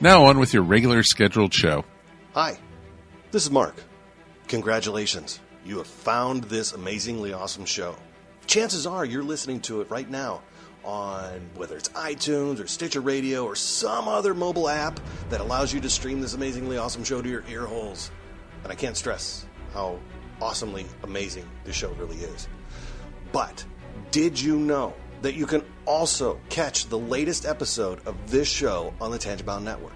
Now on with your regular scheduled show. Hi, this is Mark. Congratulations. You have found this amazingly awesome show. Chances are you're listening to it right now on whether it's iTunes or Stitcher Radio or some other mobile app that allows you to stream this amazingly awesome show to your ear holes. And I can't stress how awesomely amazing this show really is. But did you know that you can also catch the latest episode of this show on the Tangibound Network?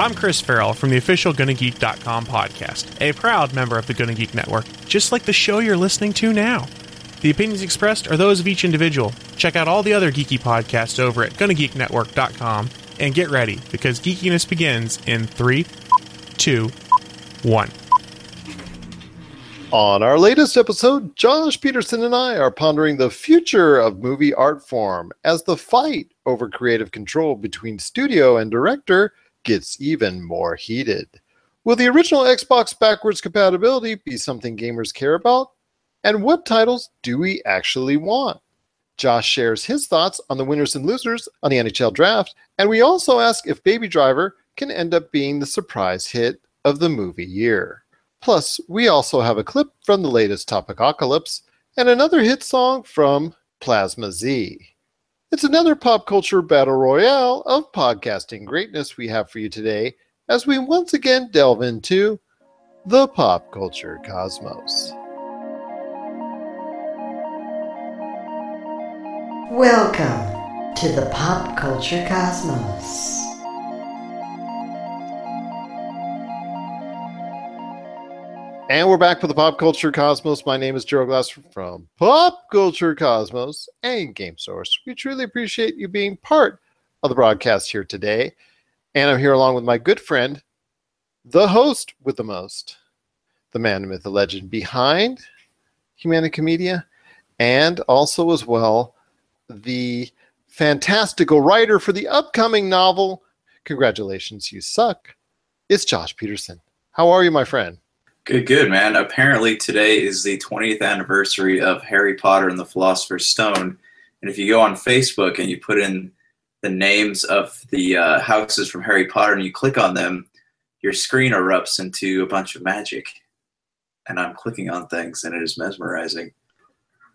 I'm Chris Farrell from the official GonnaGeek.com podcast, a proud member of the Gonna Geek Network, just like the show you're listening to now. The opinions expressed are those of each individual. Check out all the other geeky podcasts over at GonnaGeekNetwork.com and get ready because geekiness begins in three, two, one. On our latest episode, Josh Pederson and I are pondering the future of movie art form as the fight over creative control between studio and director gets even more heated. Will the original Xbox backwards compatibility be something gamers care about? And what titles do we actually want? Josh shares his thoughts on the winners and losers on the NHL draft, and we also ask if Baby Driver can end up being the surprise hit of the movie year. Plus, we also have a clip from the latest Topicocalypse and another hit song from Plasma Z. It's another pop culture battle royale of podcasting greatness we have for you today as we once again delve into the pop culture cosmos. Welcome to the pop culture cosmos. And we're back for the Pop Culture Cosmos. My name is Joe Glass from Pop Culture Cosmos and Game Source. We truly appreciate you being part of the broadcast here today. And I'm here along with my good friend, the host with the most, the man, the myth, the legend behind Humanica Media, and also as well the fantastical writer for the upcoming novel. Congratulations, you suck. It's Josh Pederson. How are you, my friend? Good, good, man. Apparently, today is the 20th anniversary of Harry Potter and the Philosopher's Stone. And if you go on Facebook and you put in the names of the uh, houses from Harry Potter and you click on them, your screen erupts into a bunch of magic. And I'm clicking on things and it is mesmerizing.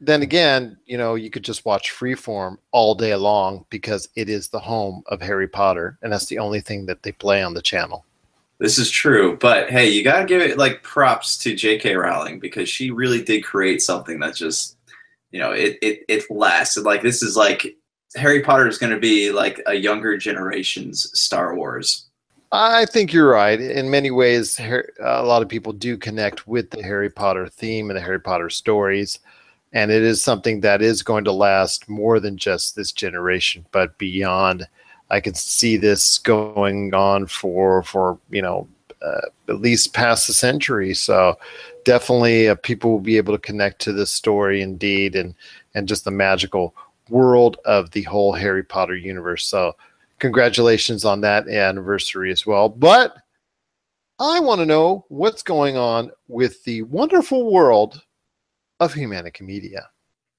Then again, you know, you could just watch Freeform all day long because it is the home of Harry Potter. And that's the only thing that they play on the channel. This is true, but hey, you gotta give it like props to J.K. Rowling because she really did create something that just, you know, it it it lasted. Like this is like Harry Potter is to be like a younger generation's Star Wars. I think you're right. In many ways, a lot of people do connect with the Harry Potter theme and the Harry Potter stories. And it is something that is going to last more than just this generation, but beyond. I can see this going on for for you know uh, at least past the century. So definitely, uh, people will be able to connect to this story indeed, and and just the magical world of the whole Harry Potter universe. So congratulations on that anniversary as well. But I want to know what's going on with the wonderful world of Humanica Media.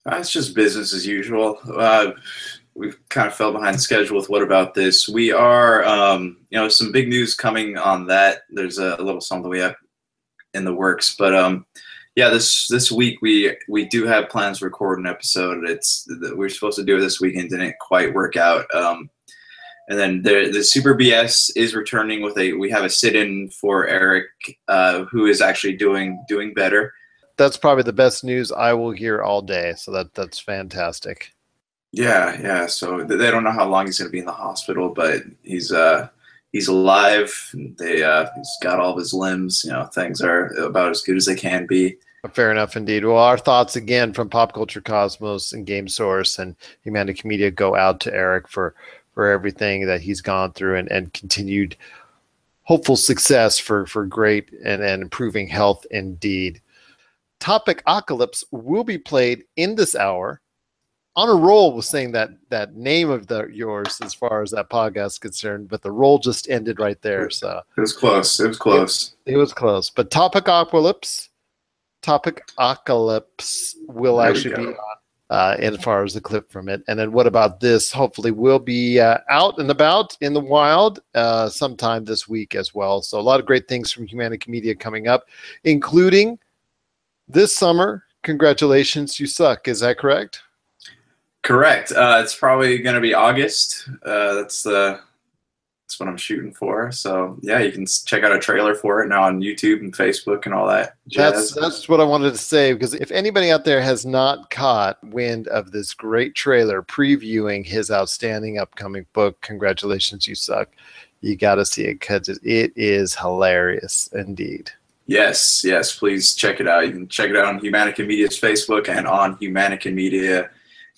It's just business as usual. Uh, we've kind of fell behind schedule with what about this. We are, um, you know, some big news coming on that. There's a, little something we have in the works, but um, yeah, this this week we we do have plans to record an episode. It's we are supposed to do it this weekend, didn't quite work out. Um, And then the the Super BS is returning with a. We have a sit-in for Eric, uh, who is actually doing doing better. That's probably the best news I will hear all day. So that that's fantastic. Yeah, yeah. So they don't know how long he's going to be in the hospital, but he's uh he's alive. They uh he's got all of his limbs. You know, things are about as good as they can be. Fair enough indeed. Well, our thoughts again from Pop Culture Cosmos and Game Source and Humanity Media go out to Eric for for everything that he's gone through and, and continued hopeful success for for great and, and improving health indeed. Topic Apocalypse will be played in this hour. On a roll with saying that that name of the yours as far as that podcast is concerned, but the roll just ended right there. So It was close. It was close. it was close. But Topic Apocalypse, Topic Apocalypse will There actually be on uh, as far as the clip from it. And then what about this? Hopefully, we'll be uh, out and about in the wild uh, sometime this week as well. So a lot of great things from Humanica Media coming up, including this summer. Congratulations, you suck. Is that correct? Correct. Uh, it's probably going to be August. Uh, that's the that's what I'm shooting for. So yeah, you can check out a trailer for it now on YouTube and Facebook and all that. That's that's what I wanted to say because if anybody out there has not caught wind of this great trailer previewing his outstanding upcoming book, congratulations, you suck. You got to see it because it is hilarious indeed. Yes, yes, please check it out. You can check it out on Humanica Media's Facebook and on Humanica Media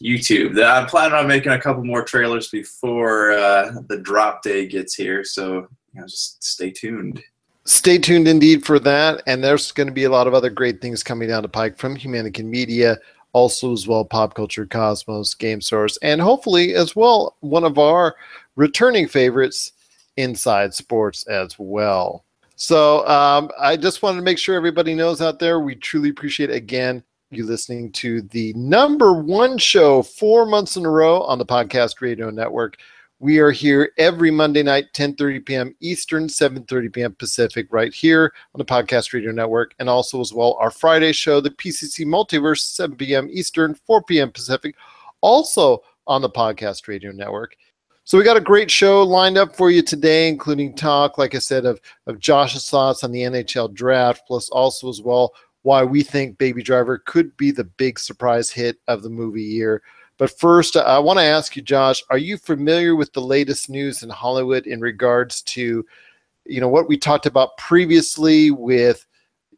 YouTube. I'm planning on making a couple more trailers before uh, the drop day gets here, so you know, just stay tuned. Stay tuned indeed for that. And there's going to be a lot of other great things coming down the pike from Humanican Media, also as well Pop Culture Cosmos, Game Source, and hopefully as well one of our returning favorites, Inside Sports as well. So um, I just wanted to make sure everybody knows out there. We truly appreciate again you listening to the number one show four months in a row on the podcast radio network. We are here every Monday night, 10:30 p.m. Eastern, 7:30 p.m. Pacific, right here on the Podcast Radio Network, and also as well our Friday show, the PCC Multiverse, 7 p.m. Eastern, 4 p.m. Pacific, also on the Podcast Radio Network. So we got a great show lined up for you today, including talk, like I said, of of Josh's thoughts on the NHL draft, plus also as well why we think Baby Driver could be the big surprise hit of the movie year. But first, I want to ask you, Josh, are you familiar with the latest news in Hollywood in regards to, you know, what we talked about previously with,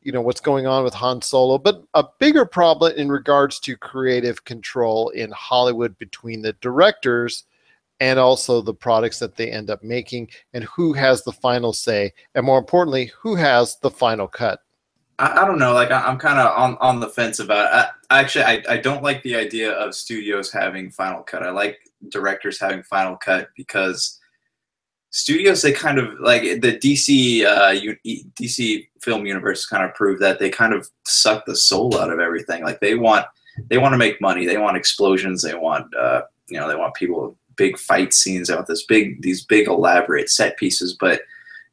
you know, what's going on with Han Solo, but a bigger problem in regards to creative control in Hollywood between the directors and also the products that they end up making and who has the final say, and more importantly, who has the final cut. I, I don't know. Like I, I'm kind of on, on the fence about. It. I, actually, I, I don't like the idea of studios having final cut. I like directors having final cut because studios they kind of like the DC uh, DC film universe kind of proved that they kind of suck the soul out of everything. Like they want they want to make money. They want explosions. They want uh, you know they want people big fight scenes. They want this big these big elaborate set pieces, but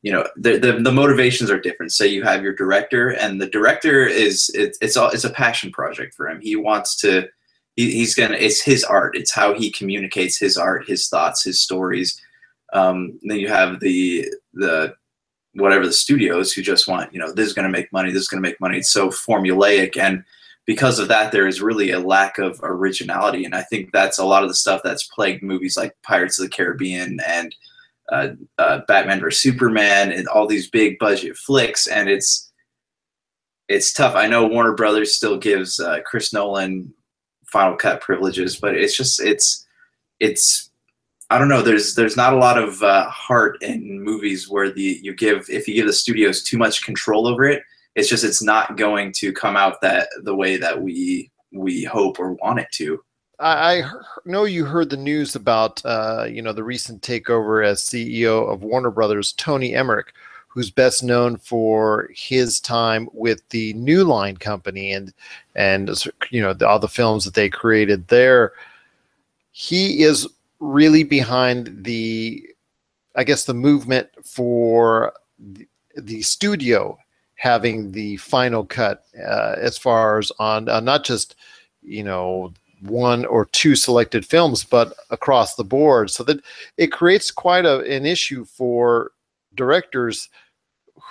you know the, the the motivations are different. Say you have your director and the director is it, it's all it's a passion project for him. He wants to he, he's gonna it's his art. It's how he communicates his art his thoughts his stories. Um, then you have the the whatever the studios who just want you know this is to make money this is to make money. It's so formulaic and because of that there is really a lack of originality. And i think that's a lot of the stuff that's plagued movies like pirates of the caribbean and uh, uh, Batman vs Superman and all these big budget flicks, and it's it's tough. I know Warner Brothers still gives uh, Chris Nolan final cut privileges, but it's just it's it's I don't know. There's there's not a lot of uh, heart in movies where the you give if you give the studios too much control over it, it's just it's not going to come out that the way that we we hope or want it to. I, I know you heard the news about uh, you know the recent takeover as CEO of Warner Brothers, Toby Emmerich, who's best known for his time with the New Line company and and you know the, all the films that they created there. He is really behind the, I guess, the movement for the, studio having the final cut uh, as far as on uh, not just you know one or two selected films, but across the board. So that it creates quite a, an issue for directors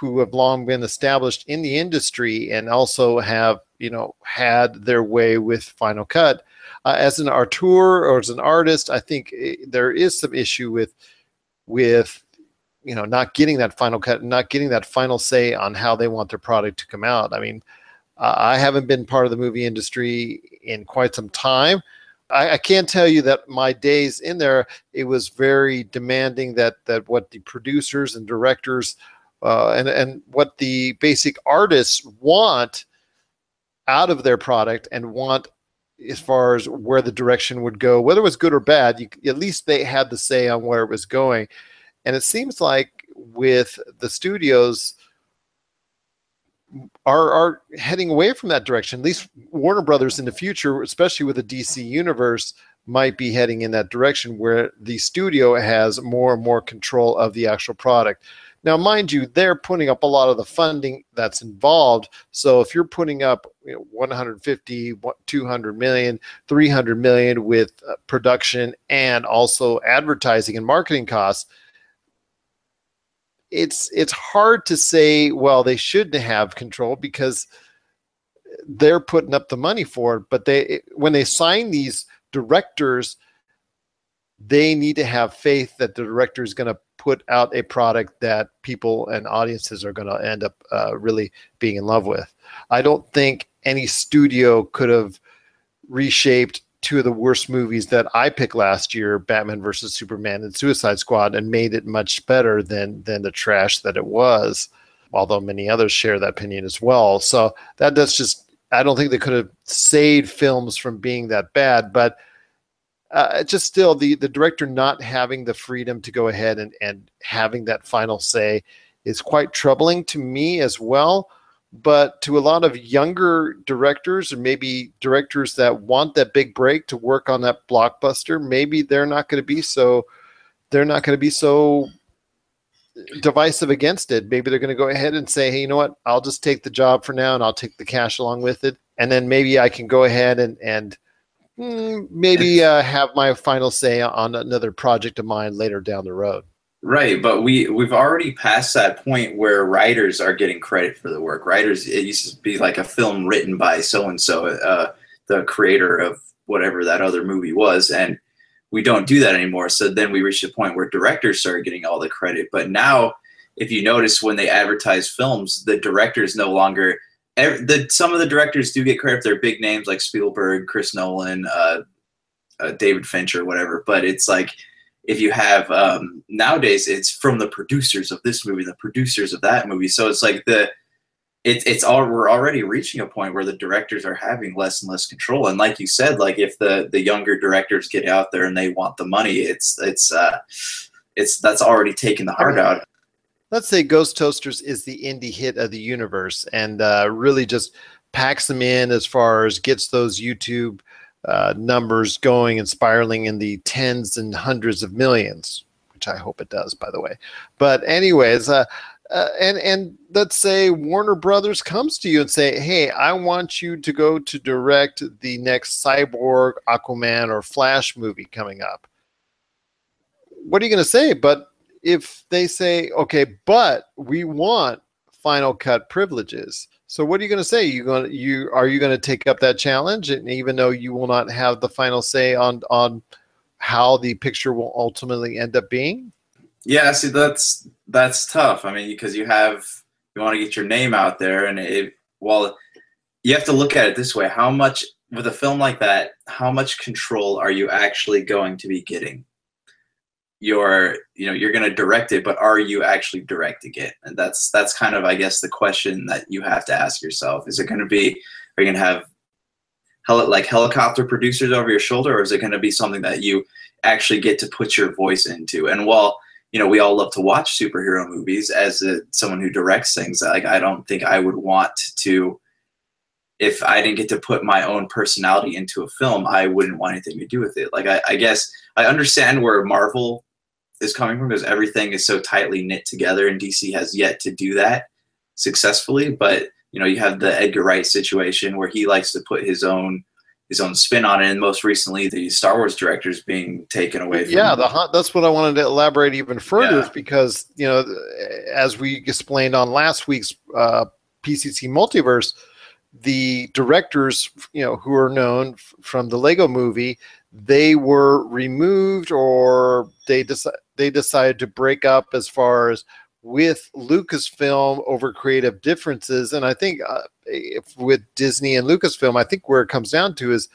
who have long been established in the industry and also have you know had their way with Final Cut. Uh, as an auteur or as an artist, I think eh, there is some issue with with you know not getting that final cut, not getting that final say on how they want their product to come out. I mean, uh, I haven't been part of the movie industry in quite some time. I, I can't tell you that my days in there, it was very demanding that that what the producers and directors uh, and and what the basic artists want out of their product and want as far as where the direction would go, whether it was good or bad, you, at least they had the say on where it was going. And it seems like with the studios are are heading away from that direction. At least Warner Brothers in the future, especially with the DC universe, might be heading in that direction where the studio has more and more control of the actual product. Now, mind you, they're putting up a lot of the funding that's involved. So if you're putting up you know, 150, 200 million, 300 million with uh, production and also advertising and marketing costs, it's it's hard to say. Well, they shouldn't have control because they're putting up the money for it. But they when they sign these directors, they need to have faith that the director is going to put out a product that people and audiences are going to end up uh, really being in love with. I don't think any studio could have reshaped two of the worst movies that I picked last year, Batman versus Superman and Suicide Squad, and made it much better than than the trash that it was. Although many others share that opinion as well. So that does just I don't think they could have saved films from being that bad, but uh, just still the the director not having the freedom to go ahead and and having that final say is quite troubling to me as well but to a lot of younger directors or maybe directors that want that big break to work on that blockbuster maybe they're not going to be so they're not going to be so divisive against it. Maybe they're going to go ahead and say hey you know what? I'll just take the job for now and i'll take the cash along with it. And then maybe i can go ahead and and mm, maybe uh, have my final say on another project of mine later down the road. Right, but we we've already passed that point where writers are getting credit for the work. Writers, it used to be like a film written by so and so, the creator of whatever that other movie was, and we don't do that anymore. So then we reached a point where directors started getting all the credit. But now, if you notice, when they advertise films, the directors no longer the, some of the directors do get credit their big names like Spielberg, Chris Nolan, uh, uh, David Fincher, whatever. But it's like if you have um, nowadays, it's from the producers of this movie, the producers of that movie. So it's like the it's it's all we're already reaching a point where the directors are having less and less control. And like you said, like if the the younger directors get out there and they want the money, it's it's uh, it's that's already taken the heart out let's say Ghost Toasters is the indie hit of the universe and uh, really just packs them in as far as gets those YouTube uh, numbers going and spiraling in the tens and hundreds of millions, which I hope it does, by the way. But anyways, uh, uh, and and let's say Warner Brothers comes to you and say, "Hey, I want you to go to direct the next Cyborg, Aquaman, or Flash movie coming up." What are you going to say? But if they say, okay, but we want final cut privileges. So what are you going to say? You going you are you going to take up that challenge, and even though you will not have the final say on on how the picture will ultimately end up being? Yeah, see that's that's tough. I mean, because you have you want to get your name out there, and it well, you have to look at it this way: how much with a film like that, how much control are you actually going to be getting? You're you know you're going to direct it but are you actually directing it? And that's that's kind of i guess the question that you have to ask yourself. Is it going to be are you going to have hel- like helicopter producers over your shoulder or is it going to be something that you actually get to put your voice into? And while you know we all love to watch superhero movies as a, someone who directs things like i don't think i would want to if i didn't get to put my own personality into a film i wouldn't want anything to do with it. Like i, I guess i understand where marvel is coming from because everything is so tightly knit together, and DC has yet to do that successfully. But you know, you have the Edgar Wright situation where he likes to put his own his own spin on it. And most recently, the Star Wars directors being taken away. From yeah, the that's what I wanted to elaborate even further Yeah. because you know, as we explained on last week's uh, PCC Multiverse, the directors, you know, who are known f- from the Lego Movie, they were removed or they decided they decided to break up as far as with Lucasfilm over creative differences, and I think uh, if with Disney and Lucasfilm, I think where it comes down to is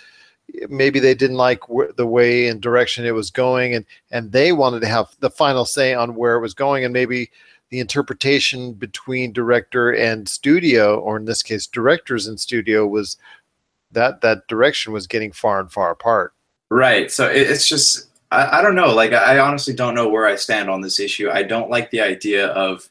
maybe they didn't like wh- the way and direction it was going and and they wanted to have the final say on where it was going. And maybe the interpretation between director and studio or in this case directors and studio was that that direction was getting far and far apart Right. So it, it's just I, I don't know. Like I honestly don't know where I stand on this issue. I don't like the idea of.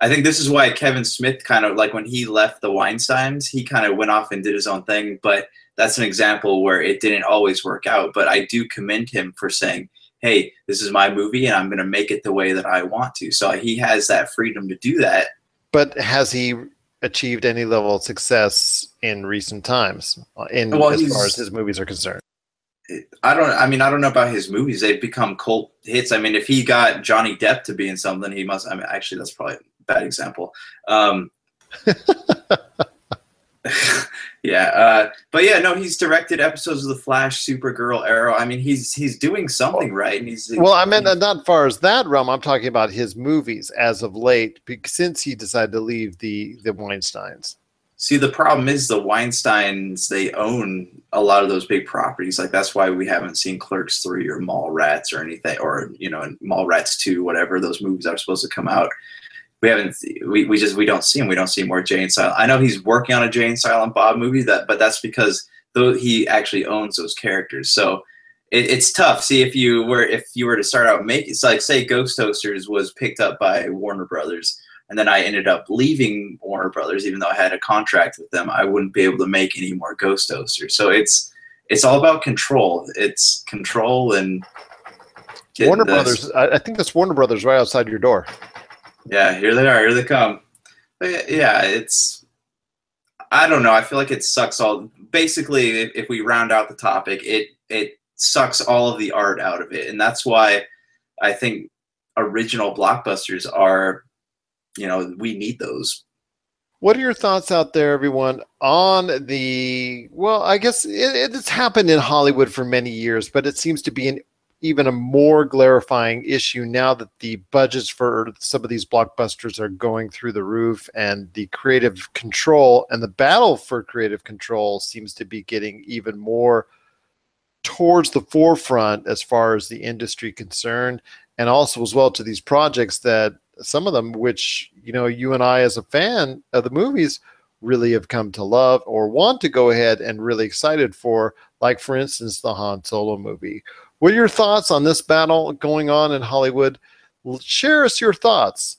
I think this is why Kevin Smith kind of like when he left the Weinsteins, he kind of went off and did his own thing. But that's an example where it didn't always work out. But I do commend him for saying, "Hey, this is my movie, and I'm going to make it the way that I want to." So he has that freedom to do that. but has he achieved any level of success in recent times uh, in Well, as far as his movies are concerned I don't. I mean, I don't know about his movies. They've become cult hits. I mean, if he got Johnny Depp to be in something, he must. I mean, actually, that's probably a bad example. Um, yeah, uh, but yeah, no, he's directed episodes of The Flash, Supergirl, Arrow. I mean, he's he's doing something right, and he's well i meant uh, not far as that realm i'm talking about his movies as of late since he decided to leave the the weinsteins See, the problem is the Weinsteins, they own a lot of those big properties. Like, that's why we haven't seen Clerks 3 or Mallrats or anything, or, you know, Mallrats 2, whatever those movies are supposed to come out. We haven't, we, we just, we don't see him. We don't see more Jay Silent. I know he's working on a Jay and Silent Bob movie, that, but that's because though he actually owns those characters. So it, it's tough. See, if you were, if you were to start out making, it's like, say, Ghost Toasters was picked up by Warner Brothers and then I ended up leaving Warner Brothers, even though I had a contract with them. I wouldn't be able to make any more Ghost Toasters. So it's it's all about control. It's control and warner this- brothers I, think that's warner brothers right outside your door Yeah, here they are. Here they come. But yeah, yeah, it's. I don't know. I feel like it sucks all. Basically, if, if we round out the topic, it it sucks all of the art out of it, and that's why I think original blockbusters are. You know, we need those What are your thoughts out there, everyone, on the? Well, I guess it, it's happened in Hollywood for many years, but it seems to be an even a more clarifying issue now that the budgets for some of these blockbusters are going through the roof, and the creative control and the battle for creative control seems to be getting even more towards the forefront as far as the industry concerned, and also as well to these projects that some of them, which you know, you and I as a fan of the movies really have come to love or want to go ahead and really excited for, like for instance, the Han Solo movie. What are your thoughts on this battle going on in Hollywood? Share us your thoughts.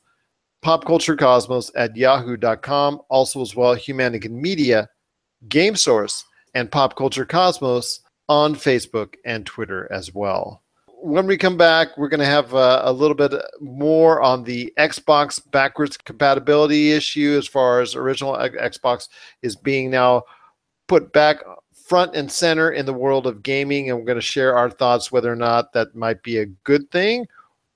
Popculturecosmos at yahoo.com. Also, as well, Humanican Media, Game Source, and Pop Culture Cosmos on Facebook and Twitter as well when we come back, we're going to have uh, a little bit more on the Xbox backwards compatibility issue as far as original Xbox is being now put back front and center in the world of gaming. And we're going to share our thoughts whether or not that might be a good thing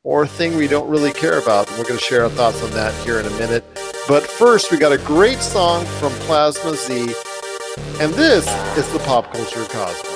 or a thing we don't really care about. And we're going to share our thoughts on that here in a minute. But first, we got a great song from Plasma Z. And this is the Pop Culture Cosmos.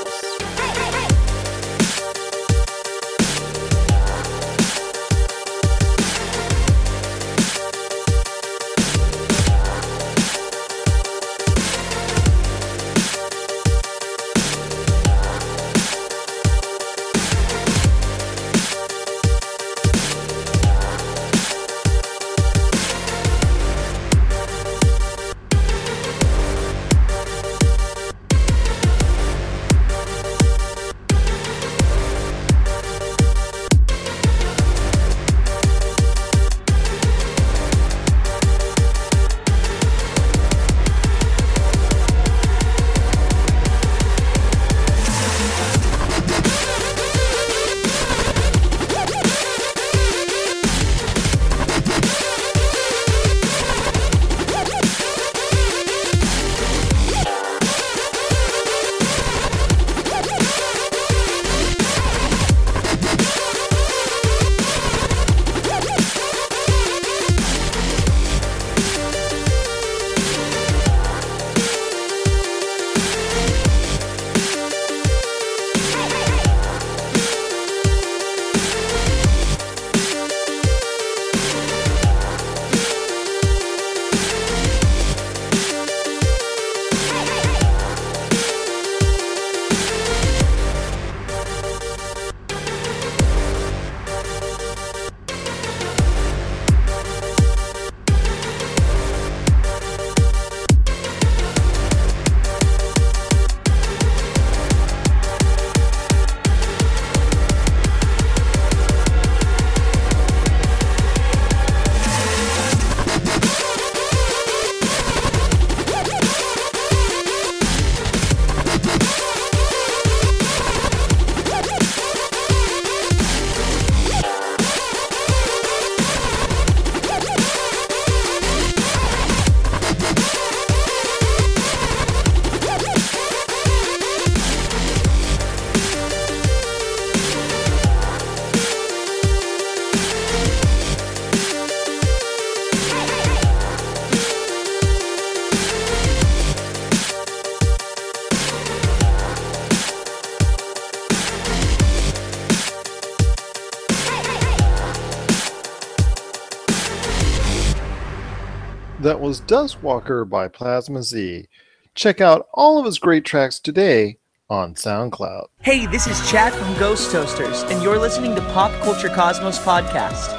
Was Dustwalker by Plasma Z. Check out all of his great tracks today on SoundCloud. Hey, this is Chad from Ghost Toasters, and you're listening to Pop Culture Cosmos Podcast.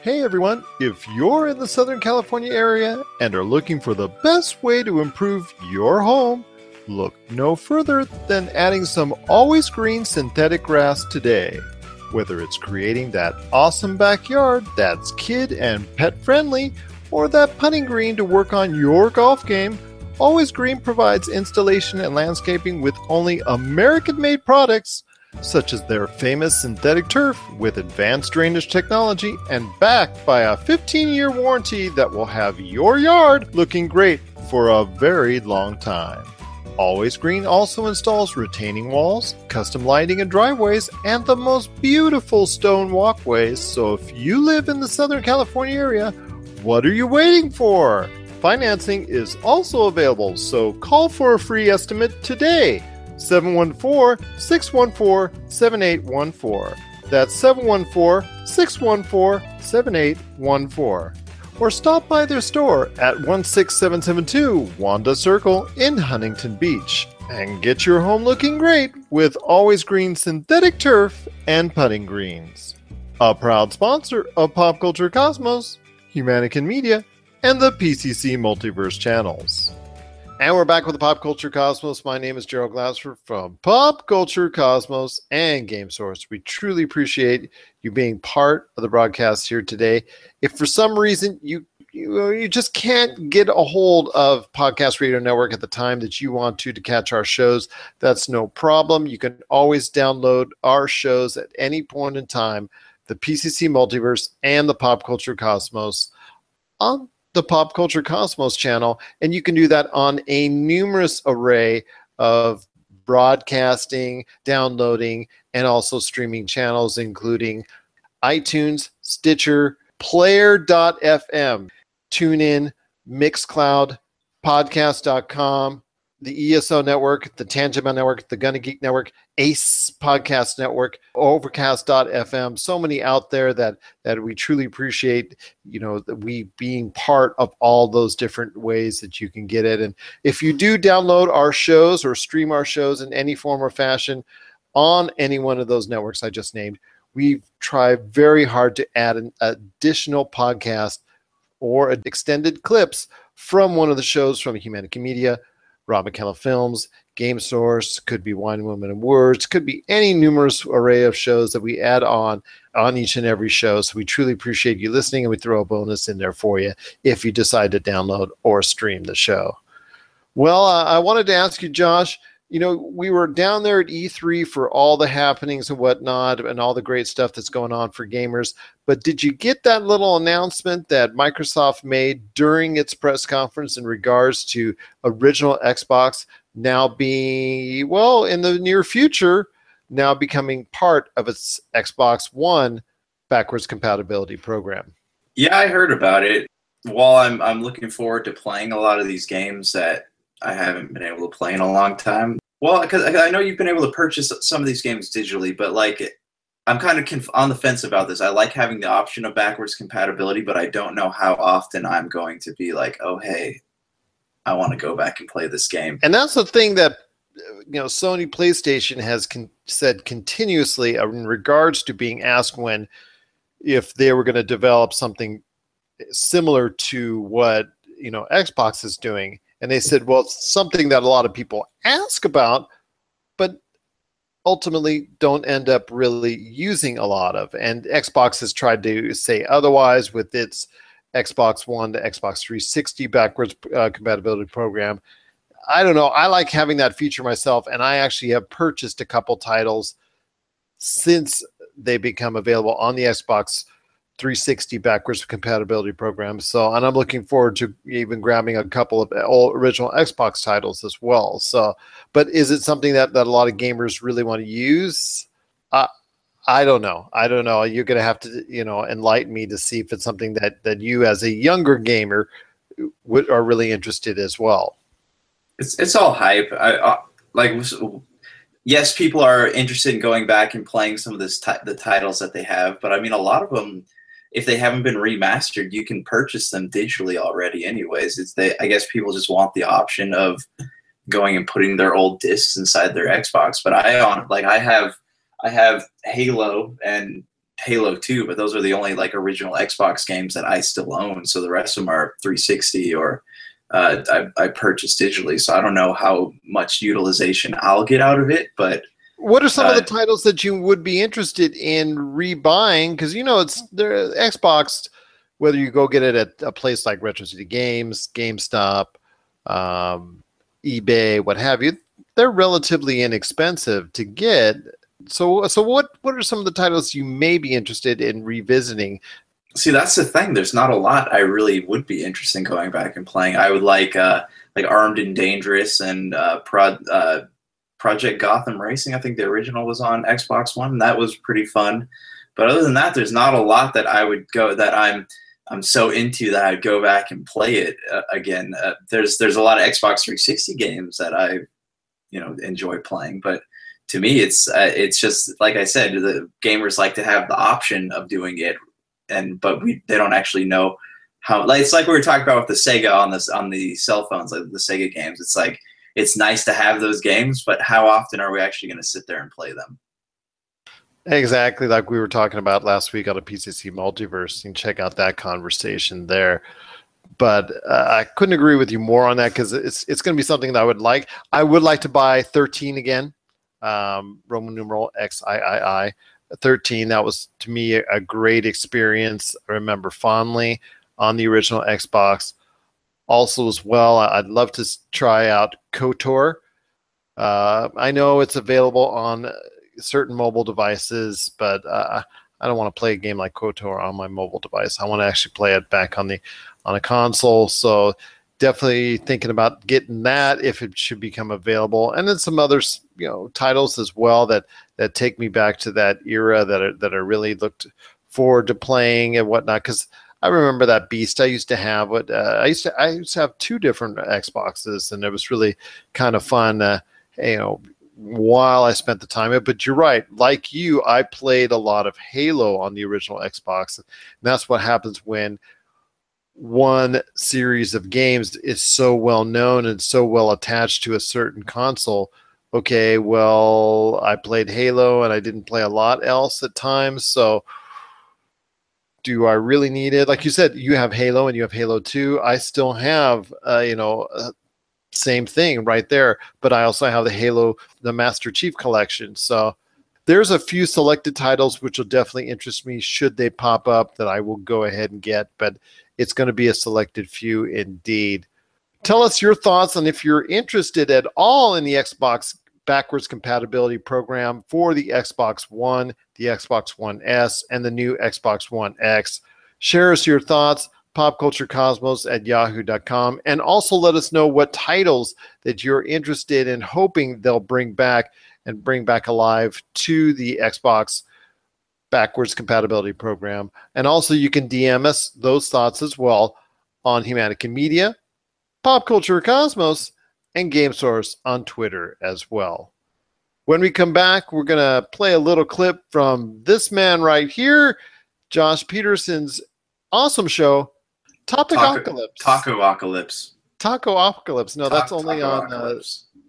Hey everyone, if you're in the Southern California area and are looking for the best way to improve your home, look no further than adding some always green synthetic grass today. Whether it's creating that awesome backyard that's kid and pet friendly, or that putting green to work on your golf game, Always Green provides installation and landscaping with only American made products such as their famous synthetic turf with advanced drainage technology and backed by a 15 year warranty that will have your yard looking great for a very long time. Always Green also installs retaining walls, custom lighting and driveways, and the most beautiful stone walkways. So if you live in the Southern California area, what are you waiting for? Financing is also available, so call for a free estimate today. 714 614 7814. That's 714 614 7814. Or stop by their store at 16772 Wanda Circle in Huntington Beach and get your home looking great with always green synthetic turf and putting greens. A proud sponsor of Pop Culture Cosmos, Humanican Media, and the PCC Multiverse channels. And we're back with the Pop Culture Cosmos. My name is Gerald Glassford from Pop Culture Cosmos and Game Source. We truly appreciate you being part of the broadcast here today. If for some reason you you, uh, you just can't get a hold of Podcast Radio Network at the time that you want to to catch our shows, that's no problem. You can always download our shows at any point in time, the PCC Multiverse and the Pop Culture Cosmos on the Pop Culture Cosmos channel, and you can do that on a numerous array of broadcasting, downloading, and also streaming channels, including iTunes, Stitcher, Player.fm, TuneIn, Mixcloud, Podcast.com, the ESO network, the Tangent Network, the Gonna Geek Network, Ace Podcast Network, Overcast.fm, so many out there that that we truly appreciate, you know, we being part of all those different ways that you can get it. And if you do download our shows or stream our shows in any form or fashion on any one of those networks I just named, we try very hard to add an additional podcast or extended clips from one of the shows from Humanica Media Rob McKellar Films, Game Source, could be Wine, Women, and Words, could be any numerous array of shows that we add on on each and every show. So we truly appreciate you listening, and we throw a bonus in there for you if you decide to download or stream the show. Well, uh, I wanted to ask you, Josh. You know, we were down there at E3 for all the happenings and whatnot, and all the great stuff that's going on for gamers. But did you get that little announcement that Microsoft made during its press conference in regards to original Xbox now being, well, in the near future, now becoming part of its Xbox One backwards compatibility program? Yeah, I heard about it. While I'm I'm looking forward to playing a lot of these games that I haven't been able to play in a long time. Well, because I know you've been able to purchase some of these games digitally, but like I'm kind of conf- on the fence about this. I like having the option of backwards compatibility, but I don't know how often I'm going to be like, oh hey, I want to go back and play this game. And that's the thing that you know Sony PlayStation has con- said continuously in regards to being asked when if they were going to develop something similar to what you know Xbox is doing, and they said, well, it's something that a lot of people ask about, but ultimately don't end up really using a lot of. And Xbox has tried to say otherwise with its Xbox One to Xbox 360 backwards uh, compatibility program. I don't know. I like having that feature myself, and I actually have purchased a couple titles since they become available on the Xbox 360 backwards compatibility program. So, and I'm looking forward to even grabbing a couple of old original Xbox titles as well. So, but is it something that, that a lot of gamers really want to use? Uh, I don't know. I don't know. You're going to have to, you know, enlighten me to see if it's something that, that you as a younger gamer would, are really interested as well. It's, it's all hype. I, uh, like yes, people are interested in going back and playing some of this ti- the titles that they have, but I mean, a lot of them, if they haven't been remastered, you can purchase them digitally already. Anyways, it's they. I guess people just want the option of going and putting their old discs inside their Xbox. But I on like I have I have Halo and Halo 2, but those are the only like original Xbox games that I still own. So the rest of them are 360 or uh, I, I purchased digitally. So I don't know how much utilization I'll get out of it, but What are some of the Uh, titles that you would be interested in rebuying? Because you know it's there Xbox, whether you go get it at a place like Retro City Games, GameStop, um, eBay, what have you, they're relatively inexpensive to get. So, so what what are some of the titles you may be interested in revisiting? see that's the thing. There's not a lot I really would be interested in going back and playing. I would like uh, like Armed and Dangerous and uh, Pro, uh, Project Gotham Racing. I think the original was on Xbox One. That was pretty fun. But other than that, there's not a lot that I would go that I'm I'm so into that I'd go back and play it uh, again. Uh, there's there's a lot of Xbox 360 games that I you know enjoy playing, but to me it's uh, it's just like I said, the gamers like to have the option of doing it, and but we they don't actually know how. Like it's like we were talking about with the Sega on this on the cell phones, like the Sega games. It's like it's nice to have those games, but how often are we actually going to sit there and play them? Exactly like we were talking about last week on a PCC Multiverse. You can check out that conversation there. But uh, I couldn't agree with you more on that because it's it's going to be something that I would like. I would like to buy 13 again, um, Roman numeral XIII. 13 that was to me a, a great experience. I remember fondly on the original Xbox. Also, as well, I'd love to try out KOTOR. Uh, I know it's available on certain mobile devices, but uh, I don't want to play a game like KOTOR on my mobile device. I want to actually play it back on the on a console. So definitely thinking about getting that if it should become available, and then some others, you know, titles as well that that take me back to that era that are, that I really looked forward to playing and whatnot. Because I remember that beast I used to have. What uh, I used to I used to have two different Xboxes, and it was really kind of fun. Uh, you know, while I spent the time. But you're right. Like you, I played a lot of Halo on the original Xbox. And that's what happens when one series of games is so well known and so well attached to a certain console. Okay, well, I played Halo and I didn't play a lot else at times. So do I really need it? Like you said, you have Halo and you have Halo 2. I still have, uh, you know, uh, same thing right there. But I also have the Halo, the Master Chief collection. So there's a few selected titles which will definitely interest me should they pop up that I will go ahead and get. But it's going to be a selected few indeed. Tell us your thoughts on if you're interested at all in the Xbox backwards compatibility program for the Xbox One, the Xbox One S, and the new Xbox One X. Share us your thoughts popculturecosmos at yahoo.com and also let us know what titles that you're interested in hoping they'll bring back and bring back alive to the xbox backwards compatibility program and also you can dm us those thoughts as well on humanica media pop culture cosmos and game source on twitter as well when we come back we're going to play a little clip from this man right here josh pederson's awesome show Topic Taco, Apocalypse. Taco Apocalypse. Taco Apocalypse. No, that's only on. Uh,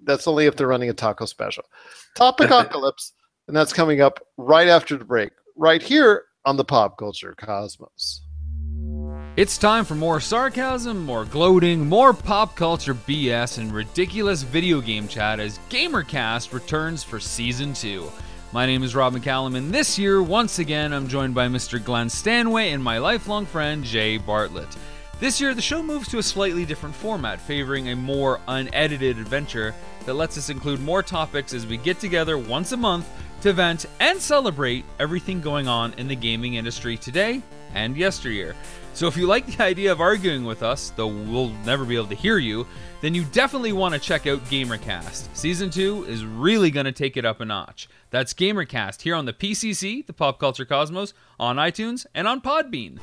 that's only if they're running a taco special. Topic Apocalypse, and that's coming up right after the break, right here on the Pop Culture Cosmos. It's time for more sarcasm, more gloating, more pop culture BS, and ridiculous video game chat as GamerCast returns for season two. My name is Rob McCallum, and this year, once again, I'm joined by Mr. Glenn Stanway and my lifelong friend Jay Bartlett. This year, the show moves to a slightly different format, favoring a more unedited adventure that lets us include more topics as we get together once a month to vent and celebrate everything going on in the gaming industry today and yesteryear. So if you like the idea of arguing with us, though we'll never be able to hear you, then you definitely want to check out GamerCast. Season 2 is really going to take it up a notch. That's GamerCast here on the PCC, the Pop Culture Cosmos, on iTunes, and on Podbean.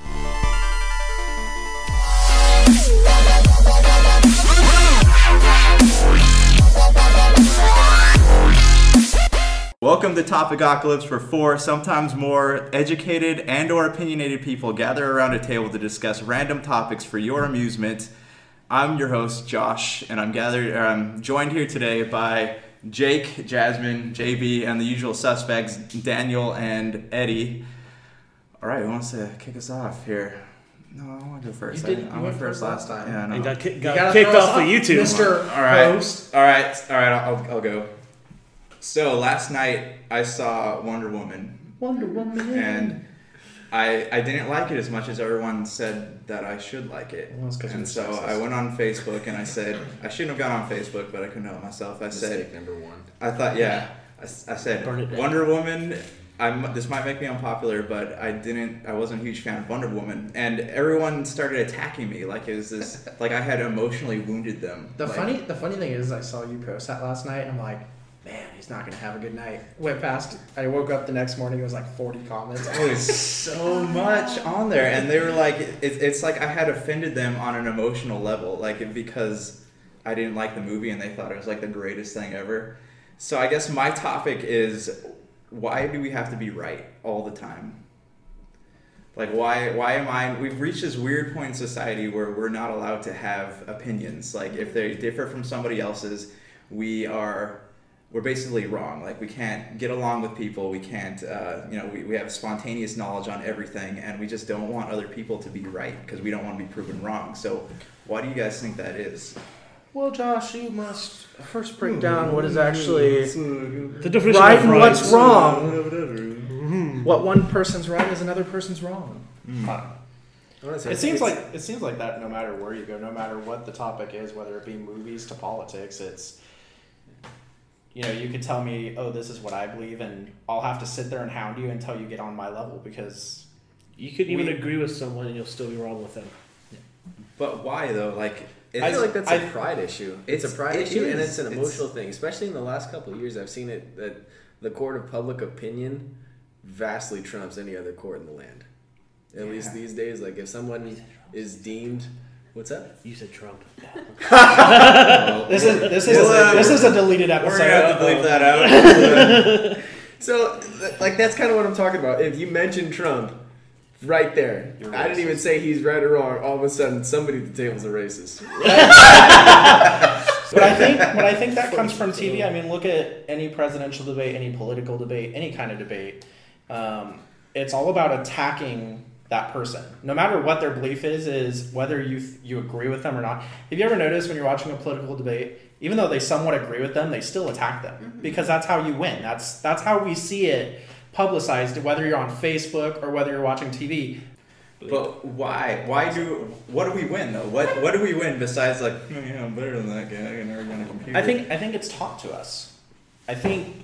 Welcome to Topicocalypse, where four, sometimes more, educated and or opinionated people gather around a table to discuss random topics for your amusement. I'm your host, Josh, and I'm gathered. I'm joined here today by Jake, Jasmine, JB, and the usual suspects, Daniel and Eddie. All right, who wants to kick us off here? No, I want to go first. You did- I, you I went went first first last last time. Yeah, no. And got ki- got gotta kicked throw off the YouTube. Mr. All right, Host. all right, all right. I'll, I'll go. So last night I saw Wonder Woman, Wonder Woman. and I I didn't like it as much as everyone said that I should like it. Well, it's 'cause and so sexist. I went on Facebook and I said I shouldn't have gone on Facebook, but I couldn't help myself. I said number one. I thought yeah. I said Burn it down. Wonder Woman. I'm, this might make me unpopular, but I didn't. I wasn't a huge fan of Wonder Woman, and everyone started attacking me like it was this. like I had emotionally wounded them. The Like, funny, the funny thing is, I saw you post that last night, and I'm like, man, he's not gonna have a good night. Went past. I woke up the next morning. It was like 40 comments. There was so much on there, and they were like, it, it's like I had offended them on an emotional level, like because I didn't like the movie and they thought it was like the greatest thing ever. So I guess my topic is why do we have to be right all the time? Like why why am I we've reached this weird point in society where we're not allowed to have opinions. Like if they differ from somebody else's, we are we're basically wrong. Like we can't get along with people. We can't, uh, you know, we, we have spontaneous knowledge on everything, and we just don't want other people to be right because we don't want to be proven wrong. So, why do you guys think that is? Well, Josh, you must first break down what is actually The definition right and what's wrong. What one person's right is another person's wrong. Uh, It seems like it seems like that no matter where you go, no matter what the topic is, whether it be movies to politics, it's you know, you could tell me, oh, this is what I believe, and I'll have to sit there and hound you until you get on my level because You could even We- agree with someone and you'll still be wrong with them. But why though? Like, I feel like that's a I- pride issue. It's, It's- a pride it issue, and it's an It's- emotional thing. Especially in the last couple of years, I've seen it that the court of public opinion vastly trumps any other court in the land. At least these days, like if someone is deemed, what's that? You said Trump. this is this is Well, uh, this is a deleted we're episode. gonna have to bleep that out. So, like, that's kind of what I'm talking about. If you mention Trump, right there, I didn't even say he's right or wrong. All of a sudden, somebody at the table's a racist. But I think, but I think that comes from TV. I mean, look at any presidential debate, any political debate, any kind of debate. Um, it's all about attacking that person, no matter what their belief is. Is whether you you agree with them or not. Have you ever noticed when you're watching a political debate, even though they somewhat agree with them, they still attack them mm-hmm. because that's how you win. That's that's how we see it publicized. Whether you're on Facebook or whether you're watching TV, but why? Why do? What do we win though? What What do we win besides like, oh, yeah, I'm better than that guy. I can never get on a computer. I think I think it's taught to us. I think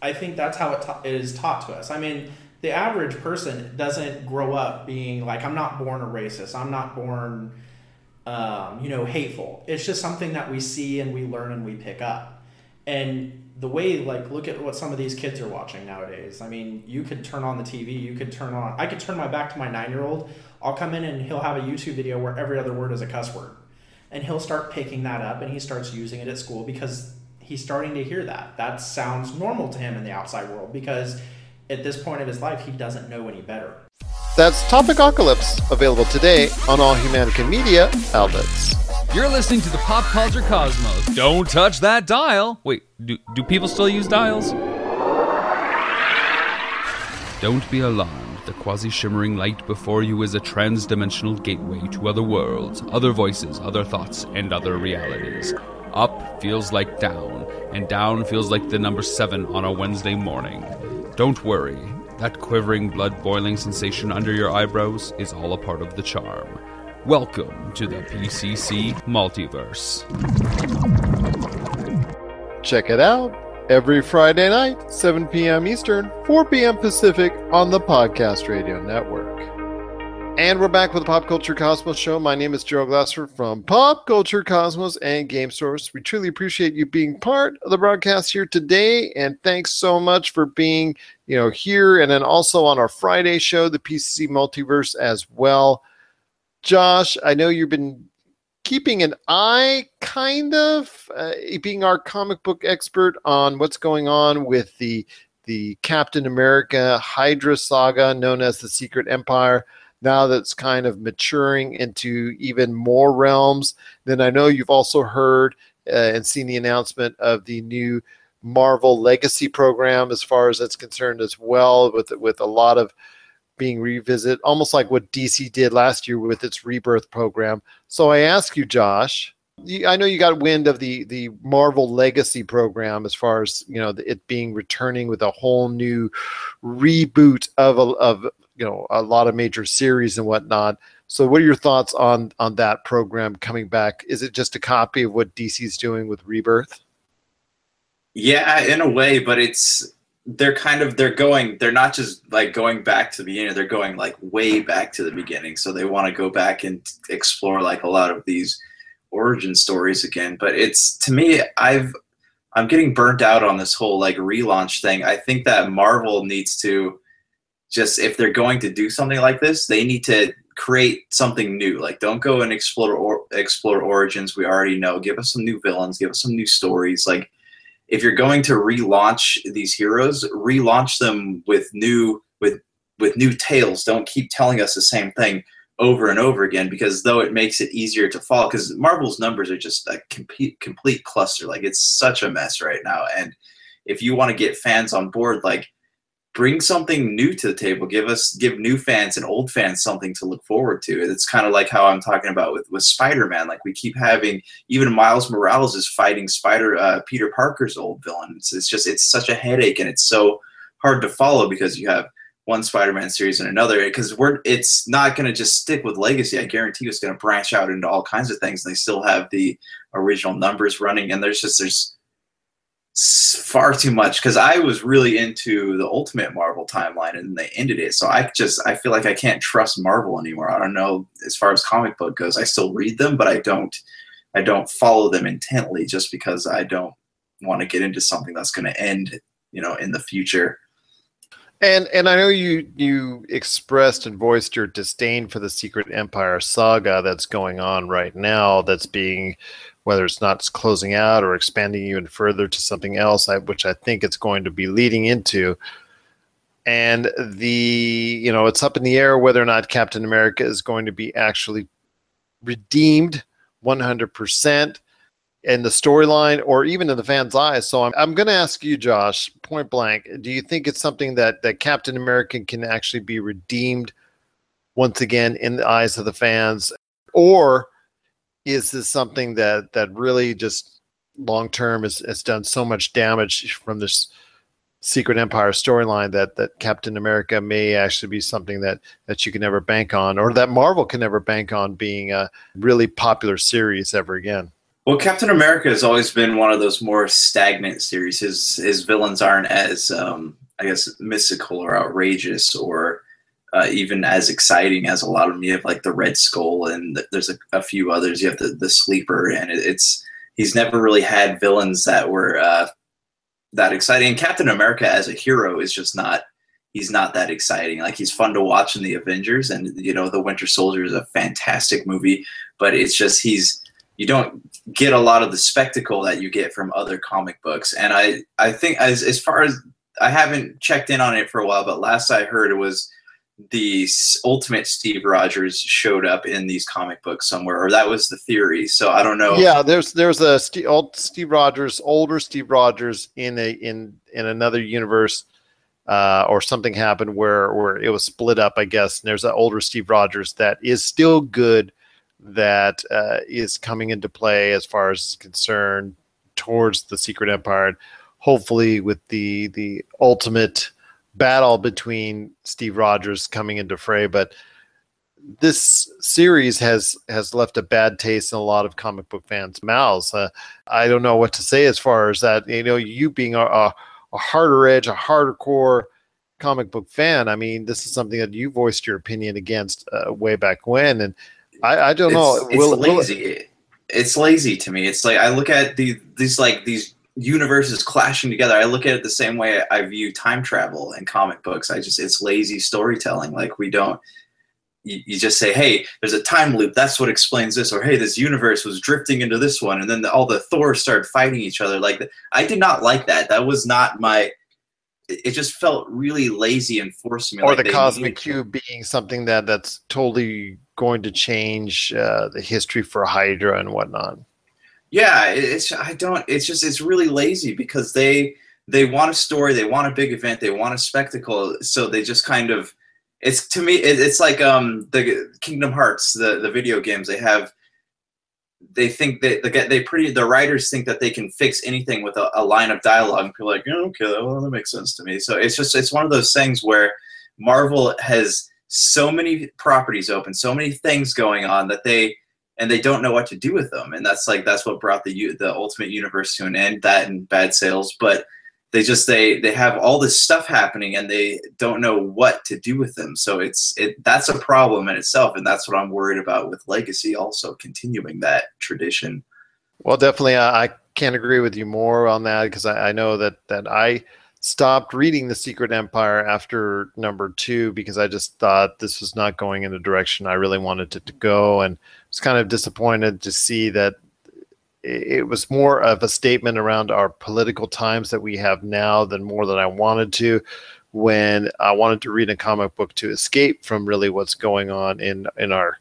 I think that's how it, ta- it is taught to us. I mean, the average person doesn't grow up being like, I'm not born a racist. I'm not born, um, you know, hateful. It's just something that we see and we learn and we pick up. And the way, like, look at what some of these kids are watching nowadays. I mean, you could turn on the TV. You could turn on. I could turn my back to my nine year old. I'll come in and he'll have a YouTube video where every other word is a cuss word and he'll start picking that up and he starts using it at school because he's starting to hear that that sounds normal to him in the outside world because at this point of his life he doesn't know any better That's Topicocalypse, available today on all Humanica media outlets. You're listening to the Pop Culture Cosmos. Don't touch that dial. Wait, do, do people still use dials? Don't be alarmed. The quasi shimmering light before you is a trans dimensional gateway to other worlds, other voices, other thoughts, and other realities. Up feels like down, and down feels like the number seven on a Wednesday morning. Don't worry, that quivering, blood boiling sensation under your eyebrows is all a part of the charm. Welcome to the PCC Multiverse. Check it out every Friday night, 7 p.m. Eastern, 4 p.m. Pacific on the Podcast Radio Network. And we're back with the Pop Culture Cosmos show. My name is Gerald Glassford from Pop Culture Cosmos and Game Source. We truly appreciate you being part of the broadcast here today, and thanks so much for being, you know, here and then also on our Friday show, the PCC Multiverse as well. Josh, I know you've been keeping an eye, kind of, uh, being our comic book expert on what's going on with the the Captain America Hydra saga, known as the Secret Empire. Now that's kind of maturing into even more realms. Then I know you've also heard uh, and seen the announcement of the new Marvel Legacy program, as far as that's concerned, as well, with with a lot of being revisited, almost like what DC did last year with its Rebirth program. So I ask you, Josh, I know you got wind of the the Marvel Legacy program as far as you know it being returning with a whole new reboot of a, of you know a lot of major series and whatnot. So, what are your thoughts on on that program coming back? Is it just a copy of what DC's doing with Rebirth? Yeah, in a way, but it's they're kind of they're going they're not just like going back to the beginning they're going like way back to the beginning so they want to go back and explore like a lot of these origin stories again but it's to me i've i'm getting burnt out on this whole like relaunch thing i think that marvel needs to just if they're going to do something like this they need to create something new like don't go and explore or, explore origins we already know give us some new villains give us some new stories like if you're going to relaunch these heroes, relaunch them with new with with new tales. Don't keep telling us the same thing over and over again because though it makes it easier to follow because Marvel's numbers are just a complete complete cluster. Like it's such a mess right now. And if you want to get fans on board, like bring something new to the table. Give us give new fans and old fans something to look forward to. It's kind of like how I'm talking about with with Spider-Man. Like we keep having even Miles Morales is fighting Spider uh, Peter Parker's old villain. It's, it's just it's such a headache and it's so hard to follow because you have one Spider-Man series and another because we're it's not going to just stick with legacy. I guarantee it's going to branch out into all kinds of things. And they still have the original numbers running, and there's just there's far too much because I was really into the Ultimate Marvel timeline and they ended it. So I just I feel like I can't trust Marvel anymore. I don't know as far as comic book goes. I still read them, but I don't I don't follow them intently just because I don't want to get into something that's going to end, you know, in the future. And and I know you you expressed and voiced your disdain for the Secret Empire saga that's going on right now. That's being whether it's not closing out or expanding even further to something else, which I think it's going to be leading into. And the, you know, it's up in the air whether or not Captain America is going to be actually redeemed 100% in the storyline or even in the fans' eyes. So I'm, I'm going to ask you, Josh, point blank, do you think it's something that, that Captain America can actually be redeemed once again in the eyes of the fans? Or is this something that that really just long term has, has done so much damage from this secret empire storyline that that captain america may actually be something that that you can never bank on or that marvel can never bank on being a really popular series ever again? Well captain america has always been one of those more stagnant series. His his villains aren't as um, i guess mystical or outrageous or uh, even as exciting as a lot of them. You have like the Red Skull, and there's a, a few others. You have the the Sleeper, and it, it's he's never really had villains that were uh, that exciting. And Captain America as a hero is just not. He's not that exciting. Like he's fun to watch in the Avengers, and you know the Winter Soldier is a fantastic movie. But it's just he's you don't get a lot of the spectacle that you get from other comic books. And I I think as as far as I haven't checked in on it for a while, but last I heard it was the ultimate Steve Rogers showed up in these comic books somewhere, or that was the theory. So I don't know. Yeah, there's there's a Steve, old Steve Rogers, older Steve Rogers in a in in another universe, uh, or something happened where where it was split up, I guess. And there's an older Steve Rogers that is still good, that uh, is coming into play as far as concerned towards the Secret Empire. Hopefully, with the the ultimate battle between Steve Rogers coming into fray, but this series has has left a bad taste in a lot of comic book fans' mouths. Uh, I don't know what to say as far as that. You know, you being a, a, a harder edge, a harder core comic book fan. I mean, this is something that you voiced your opinion against uh, way back when, and I, I don't it's, know. It's will, lazy. Will it, it's lazy to me. It's like I look at the these like these universes clashing together. I look at it the same way I view time travel and comic books. I just it's lazy storytelling. Like we don't you, you just say, hey, there's a time loop. That's what explains this. Or hey, this universe was drifting into this one, and then the, all the Thors started fighting each other. Like I did not like that. That was not my it just felt really lazy and forced me. or like the cosmic cube being something that that's totally going to change uh, the history for Hydra and whatnot. Yeah, it's I don't. It's just it's really lazy because they they want a story, they want a big event, they want a spectacle. So they just kind of it's to me it, it's like um the Kingdom Hearts the the video games they have. They think that they they pretty the writers think that they can fix anything with a, a line of dialogue and people are like yeah, okay well that makes sense to me. So it's just it's one of those things where Marvel has so many properties open, so many things going on that they and they don't know what to do with them. And that's like that's what brought the the ultimate universe to an end that and bad sales. But they just they they have all this stuff happening and they don't know what to do with them. So it's it that's a problem in itself and that's what i'm worried about with legacy also continuing that tradition. Well, definitely, I, I can't agree with you more on that because I, I know that that I stopped reading the Secret Empire after number two because I just thought this was not going in the direction I really wanted it to go, and was kind of disappointed to see that it was more of a statement around our political times that we have now than more than I wanted to. When I wanted to read a comic book to escape from really what's going on in in our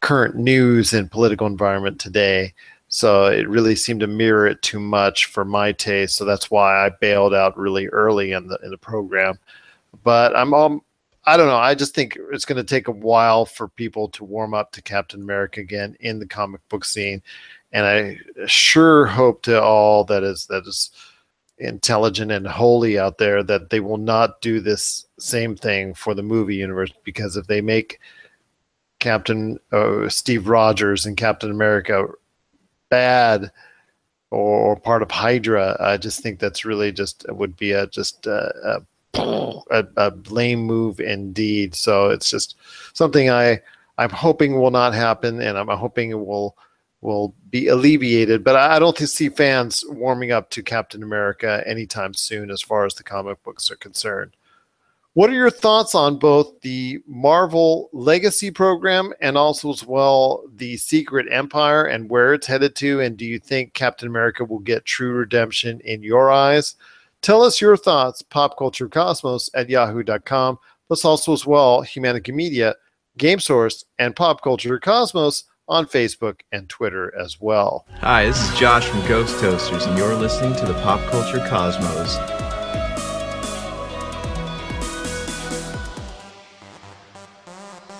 current news and political environment today. So it really seemed to mirror it too much for my taste. So that's why I bailed out really early in the in the program. But I'm um, I don't know. I just think it's going to take a while for people to warm up to Captain America again in the comic book scene, and I sure hope to all that is that is intelligent and holy out there that they will not do this same thing for the movie universe because if they make Captain uh, Steve Rogers and Captain America bad or, part of Hydra, I just think that's really just would be a just a, a, a, a lame move indeed. So it's just something I I'm hoping will not happen, and I'm hoping it will will be alleviated. But I don't see fans warming up to Captain America anytime soon, as far as the comic books are concerned. What are your thoughts on both the Marvel Legacy program and also as well the Secret Empire and where it's headed to? And do you think Captain America will get true redemption in your eyes? Tell us your thoughts, popculturecosmos at yahoo.com, plus also as well Humanica Media, Game Source, and Pop Culture Cosmos on Facebook and Twitter as well. Hi, this is Josh from Ghost Toasters, and you're listening to the Pop Culture Cosmos.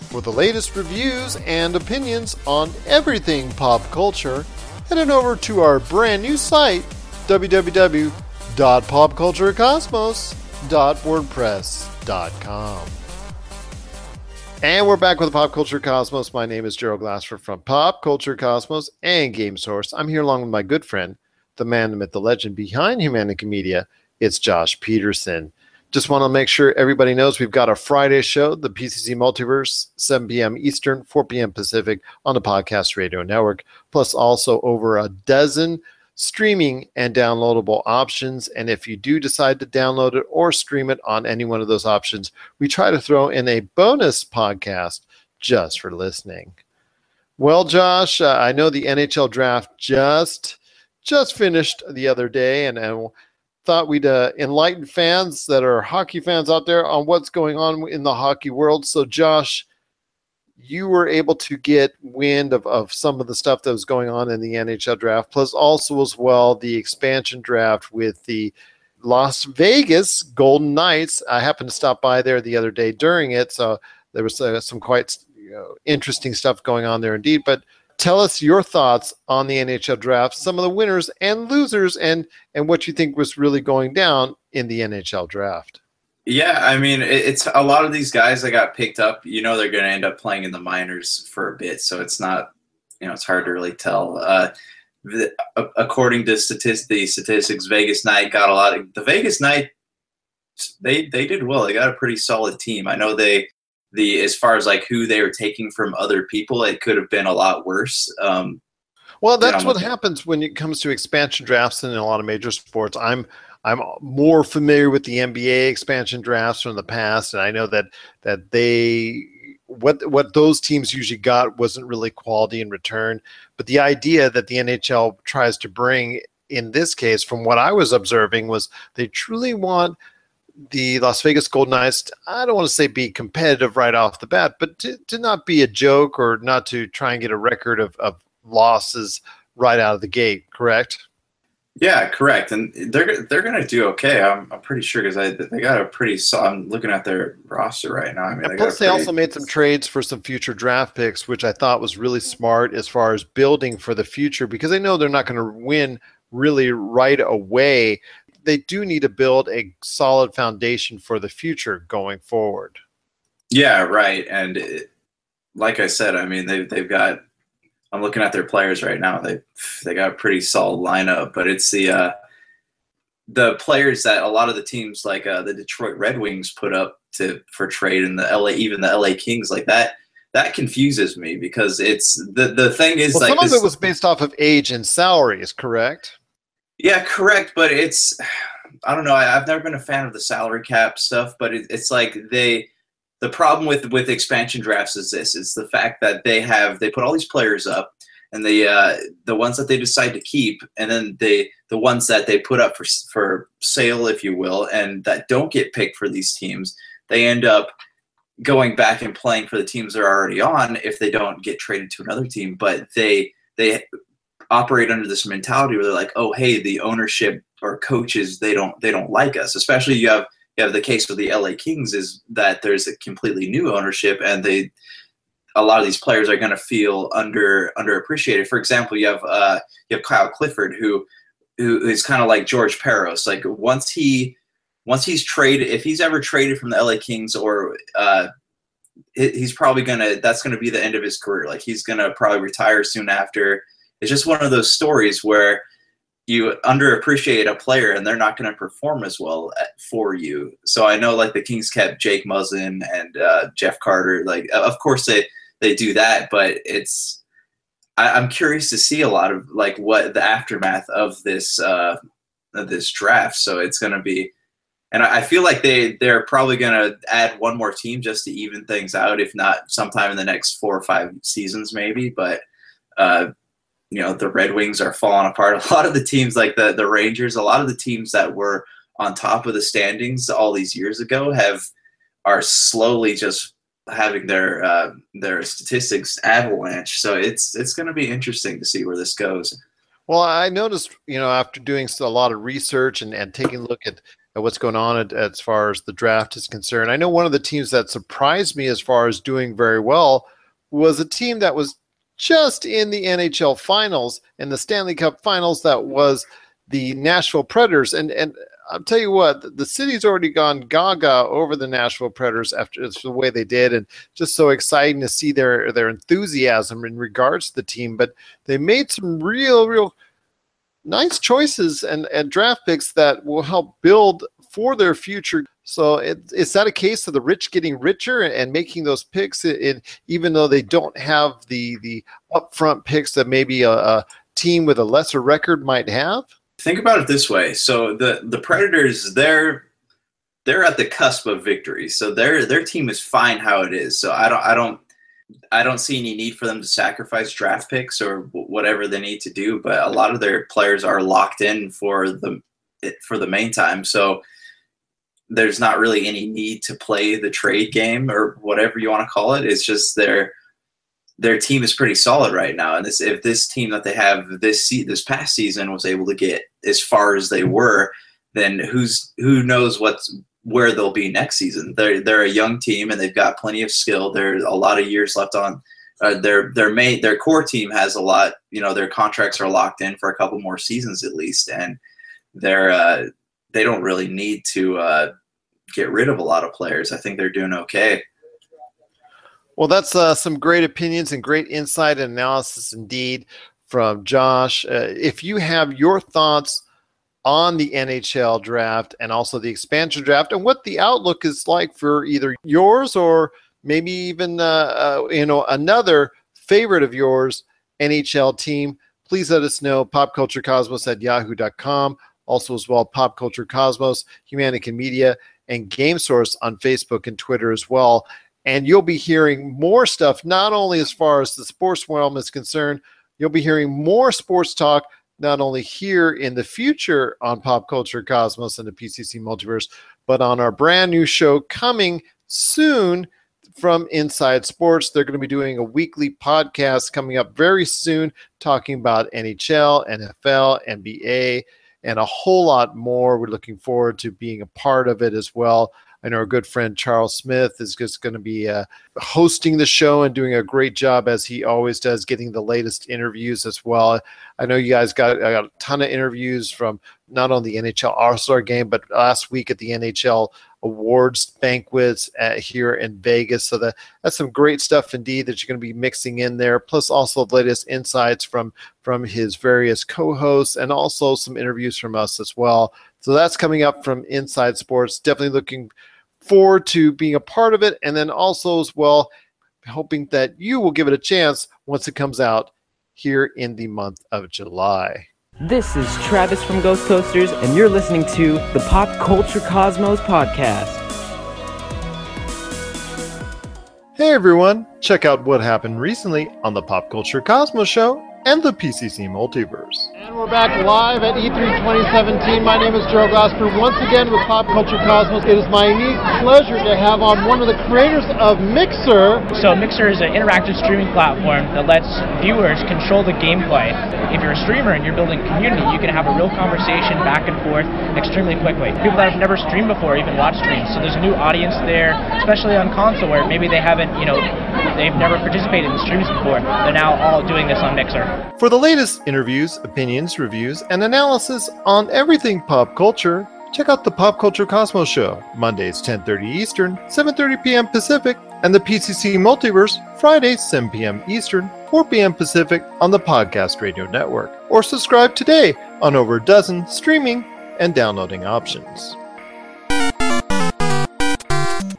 For the latest reviews and opinions on everything pop culture, head on over to our brand new site, www.popculturecosmos.wordpress.com. And we're back with the Pop Culture Cosmos. My name is Gerald Glassford from Pop Culture Cosmos and Game Source. I'm here along with my good friend, the man, the myth, the legend behind Humanica Media. It's Josh Pederson. Just want to make sure everybody knows we've got a Friday show, the PCC Multiverse, 7 p.m. Eastern, 4 p.m. Pacific on the Podcast Radio Network, plus also over a dozen streaming and downloadable options. And if you do decide to download it or stream it on any one of those options, we try to throw in a bonus podcast just for listening. Well, Josh, uh, I know the NHL draft just just finished the other day, and, and thought we'd uh, enlighten fans that are hockey fans out there on what's going on in the hockey world. So, Josh, you were able to get wind of, of some of the stuff that was going on in the NHL draft, plus also as well the expansion draft with the Las Vegas Golden Knights. I happened to stop by there the other day during it, so there was uh, some quite you know, interesting stuff going on there indeed. But tell us your thoughts on the NHL draft, some of the winners and losers, and and what you think was really going down in the NHL draft. Yeah, I mean, it- it's a lot of these guys that got picked up. You know, they're going to end up playing in the minors for a bit, so it's not, you know, it's hard to really tell. Uh, the, according to statist- the statistics, Vegas Knight got a lot of the Vegas Knight. They they did well. They got a pretty solid team. I know they the as far as like who they were taking from other people, it could have been a lot worse. Um, Well, that's I'm what with happens when it comes to expansion drafts in a lot of major sports. I'm I'm more familiar with the NBA expansion drafts from the past, and I know that that they what what those teams usually got wasn't really quality in return. But the idea that the NHL tries to bring in this case, from what I was observing, was they truly want the Las Vegas Golden Knights, I don't want to say be competitive right off the bat, but to, to not be a joke or not to try and get a record of, of losses right out of the gate, correct? Yeah, correct. And they're they're gonna do okay. I'm, I'm pretty sure because I they got a pretty. So I'm looking at their roster right now. I mean, they plus, they pretty- also made some trades for some future draft picks, which I thought was really smart as far as building for the future because they know they're not going to win really right away. They do need to build a solid foundation for the future going forward. Yeah, right. And it, like I said, I mean they they've got. I'm looking at their players right now. They they got a pretty solid lineup, but it's the uh, the players that a lot of the teams like uh, the Detroit Red Wings put up to for trade, and the LA even the LA Kings like that. That confuses me because it's the the thing is Well, like some this, of it was based off of age and salaries, correct? Yeah, correct. But it's I don't know. I, I've never been a fan of the salary cap stuff, but it, it's like they the problem with with expansion drafts is this: it's the fact that they have they put all these players up, and the uh, the ones that they decide to keep, and then they the ones that they put up for for sale, if you will, and that don't get picked for these teams, they end up going back and playing for the teams they're already on if they don't get traded to another team. But they they operate under this mentality where they're like, oh hey, the ownership or coaches they don't they don't like us. Especially you have you have the case with the LA Kings is that there's a completely new ownership and they a lot of these players are going to feel under underappreciated. For example, you have uh, you have Kyle Clifford who who is kind of like George Parros. Like once he once he's traded, if he's ever traded from the LA Kings or uh, he's probably gonna that's gonna be the end of his career. Like he's gonna probably retire soon after. It's just one of those stories where you underappreciate a player and they're not going to perform as well at, for you. So I know like the Kings kept Jake Muzzin and uh, Jeff Carter. Like of course they they do that, but it's I, I'm curious to see a lot of like what the aftermath of this uh, of this draft. So it's going to be. And I I feel like they they're probably going to add one more team just to even things out, if not sometime in the next four or five seasons, maybe. But uh, you know the Red Wings are falling apart. A lot of the teams, like the the Rangers, a lot of the teams that were on top of the standings all these years ago, have are slowly just having their uh, their statistics avalanche. So it's it's going to be interesting to see where this goes. Well, I noticed, you know, after doing a lot of research and, and taking a look at, at what's going on at, as far as the draft is concerned, I know one of the teams that surprised me as far as doing very well was a team that was just in the NHL finals and the Stanley Cup finals. That was the Nashville Predators. And, and I'll tell you what, the- city's already gone gaga over the Nashville Predators after the way they did, and just so exciting to see their their enthusiasm in regards to the team. But they made some real, real nice choices and, and draft picks that will help build for their future. So it, is that a case of the rich getting richer and making those picks, in- even though they don't have the the upfront picks that maybe a, a team with a lesser record might have? Think about it this way. So the the Predators, they're they're at the cusp of victory. So their their team is fine how it is. So I don't I don't I don't see any need for them to sacrifice draft picks or whatever they need to do. But a lot of their players are locked in for the for the main time. So there's not really any need to play the trade game or whatever you want to call it. It's just their their team is pretty solid right now. And this if this team that they have this se- this past season was able to get as far as they were, then who's who knows what's where they'll be next season. They're they're a young team and they've got plenty of skill. There's a lot of years left on. Uh, their their main their core team has a lot. You know their contracts are locked in for a couple more seasons at least, and they're uh, they don't really need to uh, get rid of a lot of players. I think they're doing okay. Well, that's uh, some great opinions and great insight and analysis indeed from Josh. Uh, if you have your thoughts on the NHL draft and also the expansion draft and what the outlook is like for either yours or maybe even uh, uh, you know another favorite of yours NHL team, please let us know. Popculturecosmos at yahoo.com. Also, as well, Pop Culture Cosmos, Humanica Media, and Game Source on Facebook and Twitter as well and you'll be hearing more stuff not only as far as the sports realm is concerned you'll be hearing more sports talk not only here in the future on pop culture cosmos and the pcc multiverse but on our brand new show coming soon from Inside Sports. They're going to be doing a weekly podcast coming up very soon, talking about NHL, NFL, NBA, and a whole lot more. We're looking forward to being a part of it as well. I know our good friend Charles Smith is just going to be uh, hosting the show and doing a great job as he always does, getting the latest interviews as well. I know you guys got, got a ton of interviews from not only the NHL All Star game, but last week at the NHL awards banquets at, here in Vegas. So that, that's some great stuff indeed that you're going to be mixing in there. Plus also the latest insights from from his various co-hosts and also some interviews from us as well. So that's coming up from Inside Sports. Definitely looking forward to being a part of it, and then also as well hoping that you will give it a chance once it comes out here in the month of July. This is Travis from Ghost Coasters, and you're listening to the Pop Culture Cosmos podcast. Hey everyone, check out what happened recently on the Pop Culture Cosmos show and the PCC Multiverse. And we're back live at E3 2017. My name is Gerald Glassford, once again with Pop Culture Cosmos. It is my unique pleasure to have on one of the creators of Mixer. So Mixer is an interactive streaming platform that lets viewers control the gameplay. If you're a streamer and you're building community, you can have a real conversation back and forth extremely quickly. People that have never streamed before even watch streams. So there's a new audience there, especially on console where maybe they haven't, you know, they've never participated in streams before. They're now all doing this on Mixer. For the latest interviews, opinions, reviews, and analysis on everything pop culture, check out the Pop Culture Cosmos Show, Mondays 10:30 Eastern, 7:30 p.m. Pacific, and the PCC Multiverse, Fridays 7 p.m. Eastern, 4 p.m. Pacific on the Podcast Radio Network. Or subscribe today on over a dozen streaming and downloading options.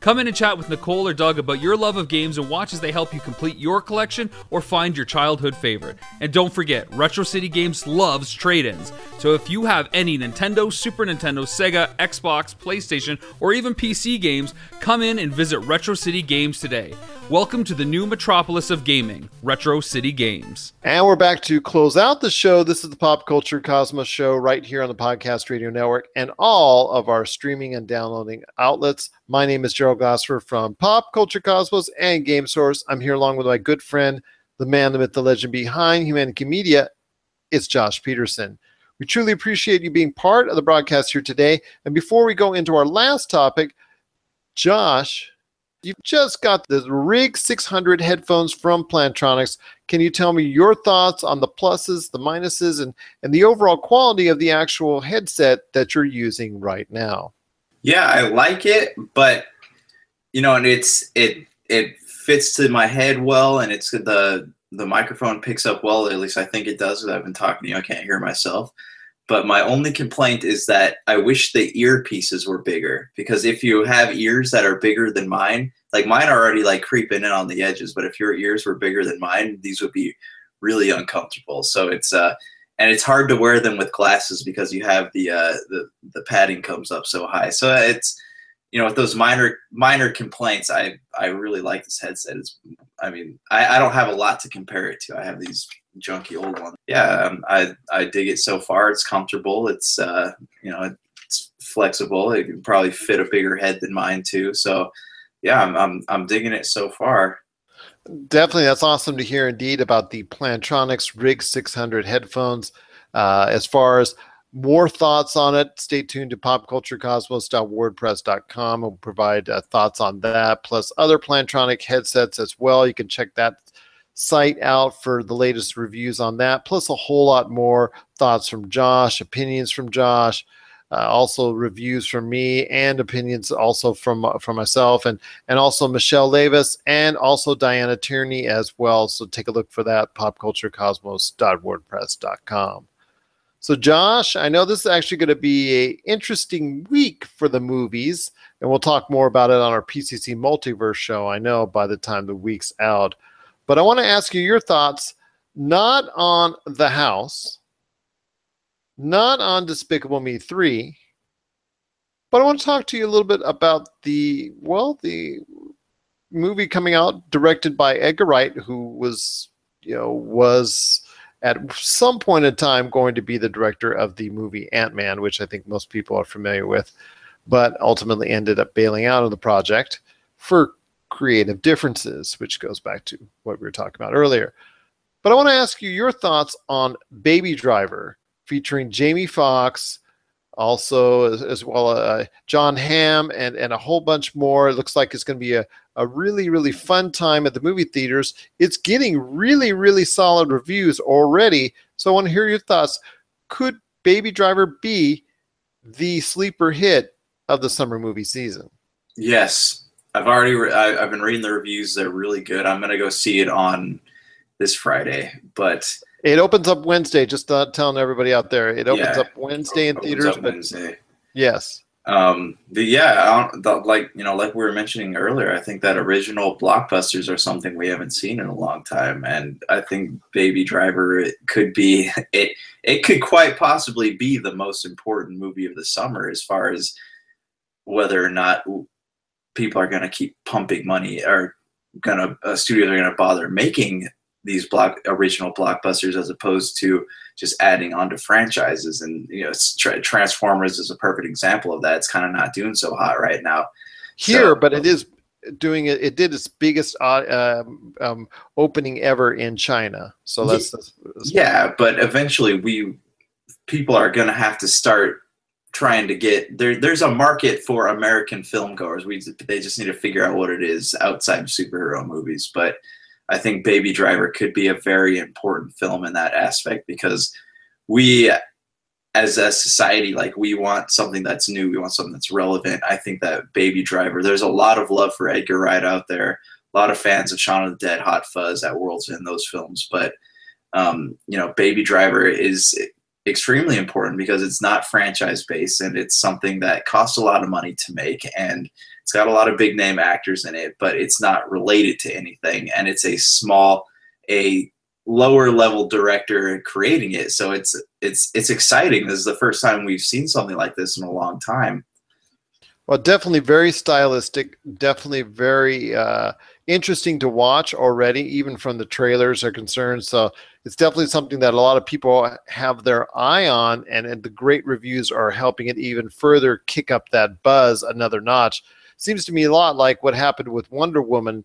Come in and chat with Nicole or Doug about your love of games and watch as they help you complete your collection or find your childhood favorite. And don't forget, Retro City Games loves trade ins. So if you have any Nintendo, Super Nintendo, Sega, Xbox, PlayStation, or even PC games, come in and visit Retro City Games today. Welcome to the new metropolis of gaming, Retro City Games. And we're back to close out the show. This is the Pop Culture Cosmos show right here on the Podcast Radio Network and all of our streaming and downloading outlets. My name is Gerald Glassford from Pop Culture Cosmos and Game Source. I'm here along with my good friend, the man, the myth, the legend behind Humanica Media. It's Josh Pederson. We truly appreciate you being part of the broadcast here today. And before we go into our last topic, Josh, You've just got the Rig 600 headphones from Plantronics. Can you tell me your thoughts on the pluses, the minuses, and, and the overall quality of the actual headset that you're using right now? Yeah, I like it, but you know, and it's it it fits to my head well, and it's the the microphone picks up well. At least I think it does. I've been talking to you, I can't hear myself. But my only complaint is that I wish the earpieces were bigger because if you have ears that are bigger than mine, like mine are already like creeping in on the edges, but if your ears were bigger than mine, these would be really uncomfortable. So it's uh and it's hard to wear them with glasses because you have the uh the the padding comes up so high. So it's you know with those minor minor complaints, I I really like this headset. It's I mean I I don't have a lot to compare it to. I have these junky old ones. Yeah, um, I I dig it so far. It's comfortable. It's uh, you know it's flexible. It can probably fit a bigger head than mine too. So yeah, I'm I'm, I'm digging it so far. Definitely, that's awesome to hear indeed about the Plantronics Rig 600 headphones. Uh, as far as more thoughts on it, stay tuned to popculturecosmos.wordpress.com. We'll provide uh, thoughts on that, plus other Plantronic headsets as well. You can check that site out for the latest reviews on that, plus a whole lot more thoughts from Josh, opinions from Josh, uh, also reviews from me, and opinions also from uh, from myself, and and also Michelle Davis and also Diana Tierney as well. So take a look for that popculturecosmos.wordpress.com. So Josh, I know this is actually going to be a interesting week for the movies, and we'll talk more about it on our PCC Multiverse show. I know by the time the week's out. But I want to ask you your thoughts not on The House, not on Despicable Me 3, But I want to talk to you a little bit about the well, the movie coming out directed by Edgar Wright, who was you know was at some point in time going to be the director of the movie Ant Man, which I think most people are familiar with, but ultimately ended up bailing out of the project for creative differences, which goes back to what we were talking about earlier. But I want to ask you your thoughts on Baby Driver, featuring Jamie Foxx, also as, as well uh, Jon Hamm, and and a whole bunch more. It looks like it's going to be a a really really fun time at the movie theaters. It's getting really really solid reviews already. So I want to hear your thoughts. Could Baby Driver be the sleeper hit of the summer movie season? Yes, I've already re- I've been reading the reviews. They're really good. I'm gonna go see it on this Friday, but It opens up Wednesday. Just uh, telling everybody out there, it opens Yeah. up Wednesday in theaters. But Wednesday. yes, Um, but yeah, I don't, the, like you know, like we were mentioning earlier, I think that original blockbusters are something we haven't seen in a long time, and I think Baby Driver could be it. It could quite possibly be the most important movie of the summer as far as whether or not people are going to keep pumping money or going to uh, studios are going to bother making these block original blockbusters as opposed to just adding on to franchises. And you know tra- transformers is a perfect example of that. It's kind of not doing so hot right now. Here, but it is doing it. It did its biggest uh, um, um, opening ever in China. So that's, that's yeah but eventually we people are going to have to start trying to get there there's a market for american film goers. We they just need to figure out what it is outside of superhero movies. But i think baby driver could be a very important film in that aspect because we as a society like we want something that's new we want something that's relevant. I think that baby driver there's a lot of love for edgar wright out there a lot of fans of shaun of the dead hot fuzz at world's end those films but um, you know baby driver is extremely important because it's not franchise based and it's something that costs a lot of money to make and it's got a lot of big name actors in it but it's not related to anything and it's a small a lower level director creating it so it's it's it's exciting this is the first time we've seen something like this in a long time Well, definitely very stylistic. Definitely very uh, interesting to watch already, even from the trailers are concerned. So it's definitely something that a lot of people have their eye on, and, and the great reviews are helping it even further kick up that buzz another notch. Seems to me a lot like what happened with Wonder Woman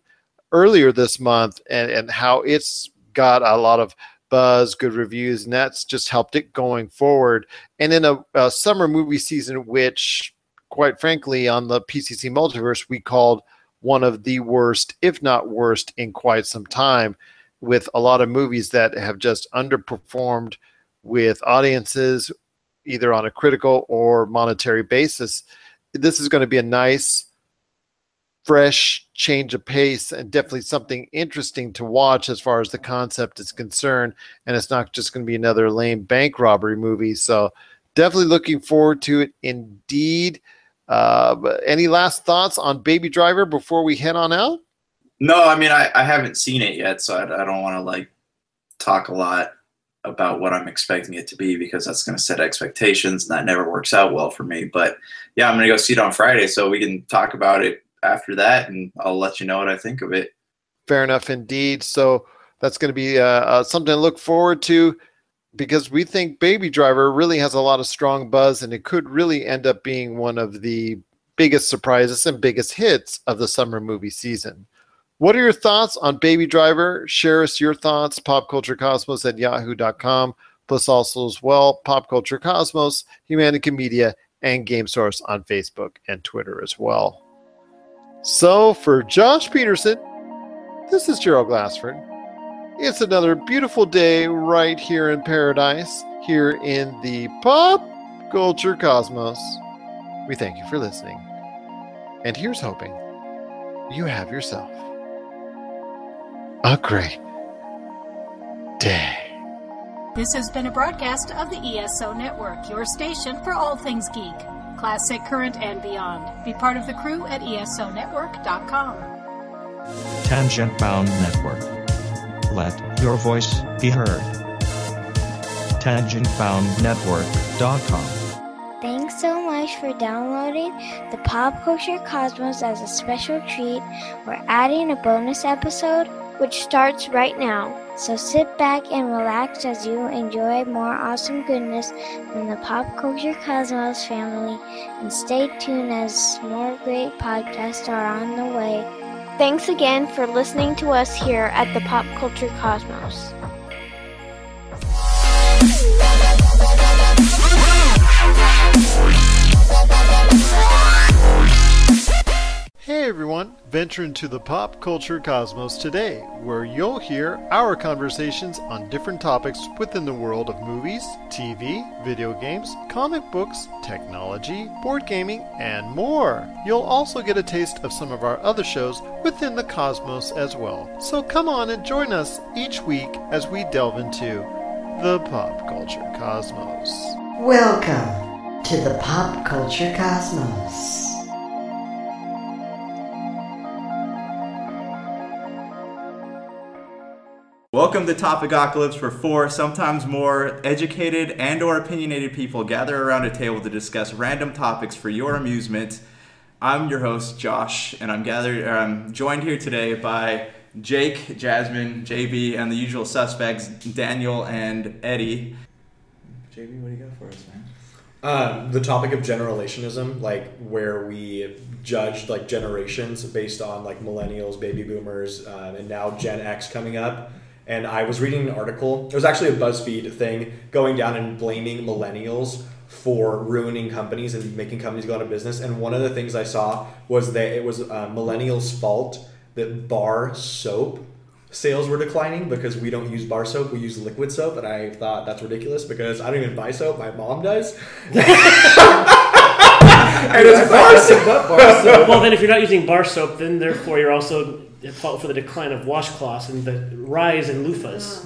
earlier this month, and, and how it's got a lot of buzz, good reviews, and that's just helped it going forward. And in a, a summer movie season, which quite frankly, on the PCC multiverse, we called one of the worst, if not worst, in quite some time, with a lot of movies that have just underperformed with audiences, either on a critical or monetary basis. This is going to be a nice, fresh change of pace and definitely something interesting to watch as far as the concept is concerned. And it's not just going to be another lame bank robbery movie. So, definitely looking forward to it indeed. Uh, any last thoughts on Baby Driver before we head on out? No, I mean I, I haven't seen it yet, so I, I don't want to like talk a lot about what I'm expecting it to be because that's going to set expectations, and that never works out well for me. But yeah, I'm going to go see it on Friday, so we can talk about it after that, and I'll let you know what I think of it. Fair enough, indeed. So that's going to be uh, uh, something to look forward to because we think Baby Driver really has a lot of strong buzz, and it could really end up being one of the biggest surprises and biggest hits of the summer movie season. What are your thoughts on Baby Driver? Share us your thoughts, popculturecosmos at yahoo.com, plus also as well, Pop Culture Cosmos, Humanica Media, and Game Source on Facebook and Twitter as well. So for Josh Pederson, this is Gerald Glassford. It's another beautiful day right here in paradise, here in the Pop Culture Cosmos. We thank you for listening. And here's hoping you have yourself a great day. This has been a broadcast of the ESO Network, your station for all things geek, classic, current, and beyond. Be part of the crew at ESONetwork.com. Tangent Bound Network. Let your voice be heard. TangentBoundNetwork.com. Thanks so much much for downloading the Pop Culture Cosmos as a special treat. We're adding a bonus episode which starts right now. So sit back and relax as you enjoy more awesome goodness from the Pop Culture Cosmos family and stay tuned as more great podcasts are on the way. Thanks again for listening to us here at the Pop Culture Cosmos. Hey everyone, venture into the pop culture cosmos today, where you'll hear our conversations on different topics within the world of movies, TV, video games, comic books, technology, board gaming, and more. You'll also get a taste of some of our other shows within the cosmos as well. So come on and join us each week as we delve into the pop culture cosmos. Welcome to the Pop Culture Cosmos. Welcome to Topicocalypse for four, sometimes more educated and or opinionated people gather around a table to discuss random topics for your amusement. I'm your host Josh, and I'm gathered. I'm joined here today by Jake, Jasmine, JB, and the usual suspects Daniel and Eddie. JB, what do you got for us, man? Um, the topic of generationism, like where we judged like generations based on like millennials, baby boomers, um, and now Gen X coming up. And I was reading an article. It was actually a BuzzFeed thing going down and blaming millennials for ruining companies and making companies go out of business. And one of the things I saw was that it was uh, millennials' fault that bar soap sales were declining because we don't use bar soap, we use liquid soap. And I thought that's ridiculous because I don't even buy soap, my mom does. and it's bar soap. well, then if you're not using bar soap, then therefore you're also at fault for the decline of washcloths and the rise in loofahs.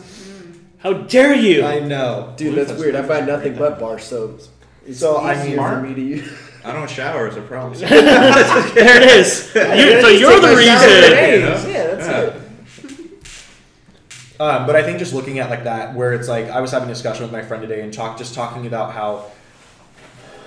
How dare you? I know. Dude, that's weird. I find nothing but bar soaps, So, I easier mean- for me to use. I don't shower as a problem. there it is. You- so you're the reason. Yeah, that's Yeah. it. Um, but I think just looking at like that, where it's like I was having a discussion with my friend today and talk just talking about how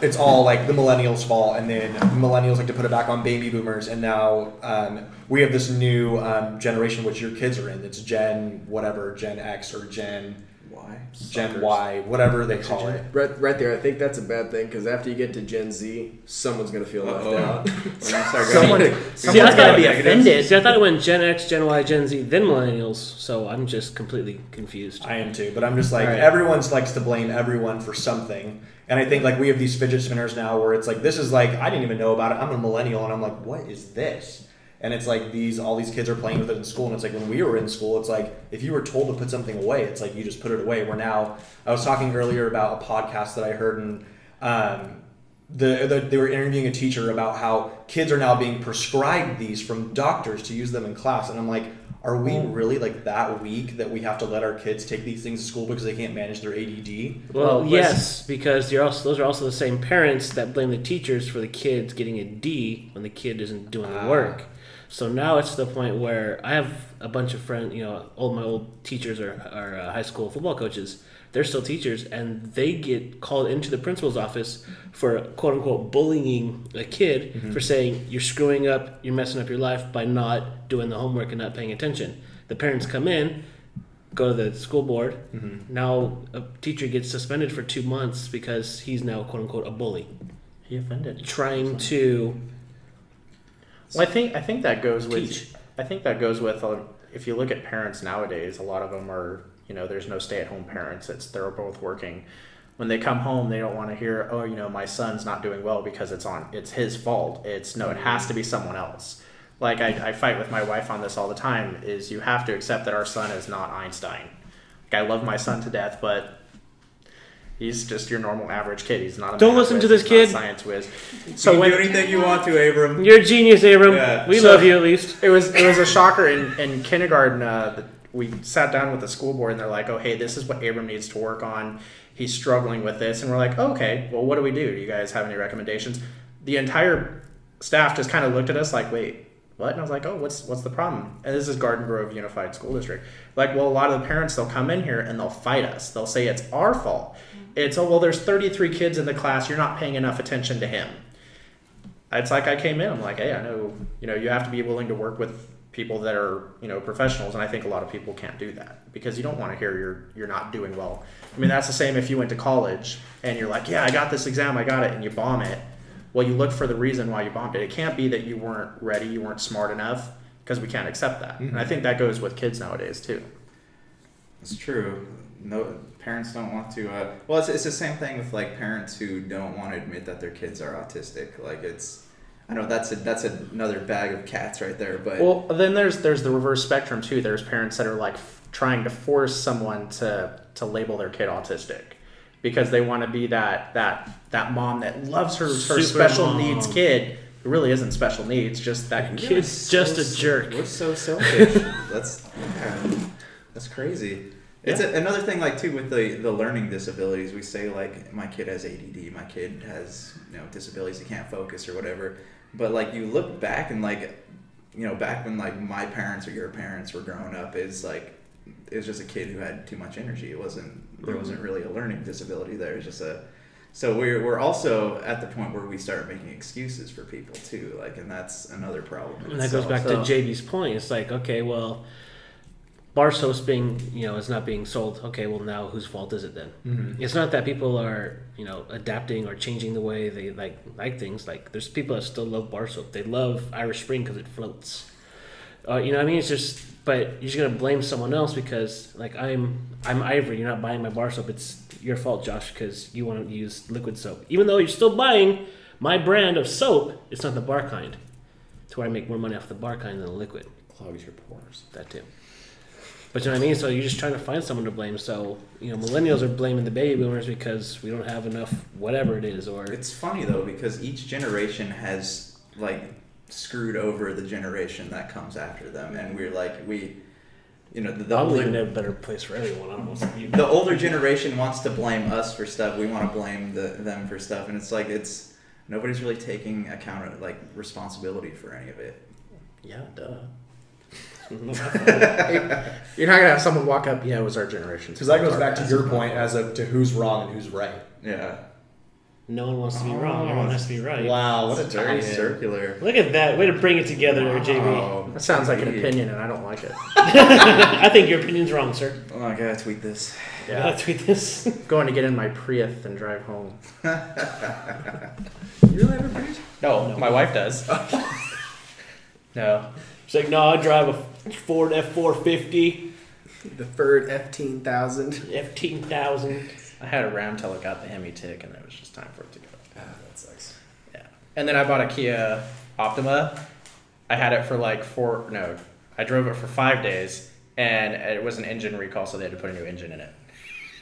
it's all like the millennials' fault, and then millennials like to put it back on baby boomers, and now um, we have this new um, generation which your kids are in. It's Gen whatever, Gen X or Gen Y, Gen Y, whatever they call it. Right, right there. I think that's a bad thing because after you get to Gen Z, someone's gonna feel left Uh-oh. out. Someone, see, I thought be offended. See, I thought it went Gen X, Gen Y, Gen Z, then millennials. So I'm just completely confused. I am too, but I'm just like All right. everyone's likes to blame everyone for something. And I think like we have these fidget spinners now where it's like this is like I didn't even know about it. I'm a millennial and I'm like, what is this? And it's like these all these kids are playing with it in school and it's like when we were in school, it's like if you were told to put something away, it's like you just put it away. We're now I was talking earlier about a podcast that I heard and um the, the, they were interviewing a teacher about how kids are now being prescribed these from doctors to use them in class and i'm like are we really like that weak that we have to let our kids take these things to school because they can't manage their add Well, yes, because you're also those are also the same parents that blame the teachers for the kids getting a D when the kid isn't doing the Ah. work. So now it's the point where I have a bunch of friends. You know, all my old teachers are are uh, high school football coaches. They're still teachers, and they get called into the principal's office for quote unquote bullying a kid Mhm. for saying you're screwing up, you're messing up your life by not doing the homework and not paying attention. The parents come in, go to the school board. Mhm. Now a teacher gets suspended for two months because he's now quote unquote a bully. He offended. Trying to Well, I think I think that goes with I think that goes with uh, if you look at parents nowadays, a lot of them are you know there's no stay at home parents. It's they're both working. When they come home, they don't want to hear, oh, you know, my son's not doing well because it's on it's his fault. It's no, it has to be someone else. Like I, I fight with my wife on this all the time. Is you have to accept that our son is not Einstein. Like I love my son to death, but he's just your normal average kid. He's not. A Don't math listen to this he's kid. Science whiz. You can do anything you want to, Abram. You're a genius, Abram. Yeah. We So- love you at least. It was it was a shocker in, in kindergarten. Uh, that we sat down with the school board and they're like, "Oh, hey, this is what Abram needs to work on. He's struggling with this." And we're like, oh, "Okay, well, what do we do? Do you guys have any recommendations?" The entire staff just kind of looked at us like, "Wait, what?" what? And I was like, oh, what's what's the problem? And this is Garden Grove Unified School District. Like, well, a lot of the parents they'll come in here and they'll fight us. They'll say it's our fault. Mm-hmm. It's oh well, there's 33 kids in the class. You're not paying enough attention to him. It's like I came in. I'm like, hey, I know you know you have to be willing to work with people that are you know professionals, and I think a lot of people can't do that because you don't want to hear you're you're not doing well. I mean, that's the same if you went to college and you're like, yeah, I got this exam, I got it, and you bomb it. Well, you look for the reason why you bombed it. It can't be that you weren't ready, you weren't smart enough, because we can't accept that. And I Mhm. think that goes with kids nowadays too. It's true. No, parents don't want to. Uh, well, it's, it's the same thing with like parents who don't want to admit that their kids are autistic. Like it's, I know that's a that's another bag of cats right there. But Well, then there's there's the reverse spectrum too. There's parents that are like f- trying to force someone to to label their kid autistic because they want to be that that that mom that loves her her special mom. needs kid who really isn't special needs. Just that You're kid's so- just a jerk. We're so selfish. that's yeah, that's crazy. It's Yeah. a, another thing like too with the the learning disabilities. We say like my kid has ADD, my kid has you know disabilities, he can't focus or whatever. But like you look back and like you know back when like my parents or your parents were growing up, is like it was just a kid who had too much energy. It wasn't there wasn't mm-hmm. really a learning disability there. It's just a so we're we're also at the point where we start making excuses for people too. Like and that's another problem. in And that goes back So- to JB's point. It's like, okay, well, Barsos being, you know, is not being sold. Okay, well, now whose fault is it then? Mhm. It's not that people are, you know, adapting or changing the way they like like things. Like, there's people that still love bar soap. They love Irish Spring because it floats. Uh, you know, what I mean, it's just, but you're just gonna blame someone else because, like, I'm I'm Ivory. You're not buying my bar soap. It's your fault, Josh, because you want to use liquid soap. Even though you're still buying my brand of soap, it's not the bar kind. To where I make more money off the bar kind than the liquid. Clogs your pores. That too. But you know what I mean? So you're just trying to find someone to blame. So, you know, millennials are blaming the baby boomers because we don't have enough whatever it is or It's funny though because each generation has like screwed over the generation that comes after them, and we're like we, you know, the, the I'm older, it a better place for everyone. I don't know. You- the older generation wants to blame us for stuff. We want to blame the, them for stuff, and it's like it's nobody's really taking account of like responsibility for any of it. Yeah, duh. You're not gonna have someone walk up. Yeah, it was our generation. Because that goes back to your point as of to who's wrong and who's right. Yeah. No one wants to be wrong. Everyone has to be right. Wow, what a It's very circular. Look at that. Way to bring it together there, JB. That sounds like an opinion, and I don't like it. I think your opinion's wrong, sir. Oh, I gotta tweet this. Yeah, tweet this. Going to get in my Prius and drive home. You really have a Prius? No, my wife does. no. It's like, no, I drive a Ford F four fifty. The Ford F10000. F ten thousand. I had a Ram till it got the Hemi tick, and it was just time for it to go. Ah, that sucks. Yeah. And then I bought a Kia Optima. I had it for like four. No, I drove it for five days, and it was an engine recall, so they had to put a new engine in it.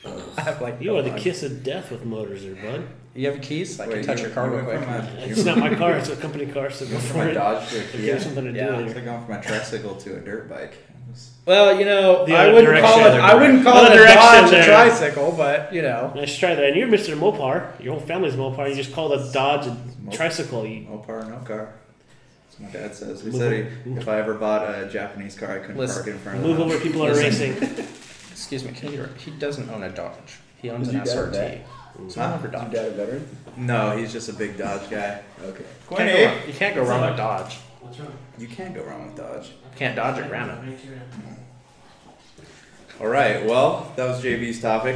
I have like You are the kiss of death with motors, there, bud. You have keys? I can Wait, touch you- your car you real went quick. from a- It's not my car. It's a company car. So You went go from for a it. Dodge to a Or Kia. Give something to do Yeah. It's later. like going from a tricycle to a dirt bike. Well, you know, The I other wouldn't call it. direction. I wouldn't call Other it a direction Dodge a there. tricycle, but you know. Nice try that. And you're Mr. Mopar. Your whole family's Mopar. You just called a Dodge a tricycle. You, No car, no car. That's what my dad says. He Move said he, if I ever bought a Japanese car, I couldn't Listen, park it in front of move the over. house. People are Listen. racing. Excuse me, can you, he doesn't own a Dodge. He owns Is an your dad a SRT. vet? Mm-hmm. So Huh? never Is your dad a veteran? No, he's just a big Dodge guy. Okay. You can't, go wrong, you can't go wrong with Dodge. What's wrong? You can't go wrong with Dodge. Can't Dodge it, ram. All right. Well, that was JB's topic.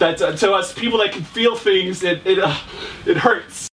That uh, to us people that can feel things, it it uh, it hurts.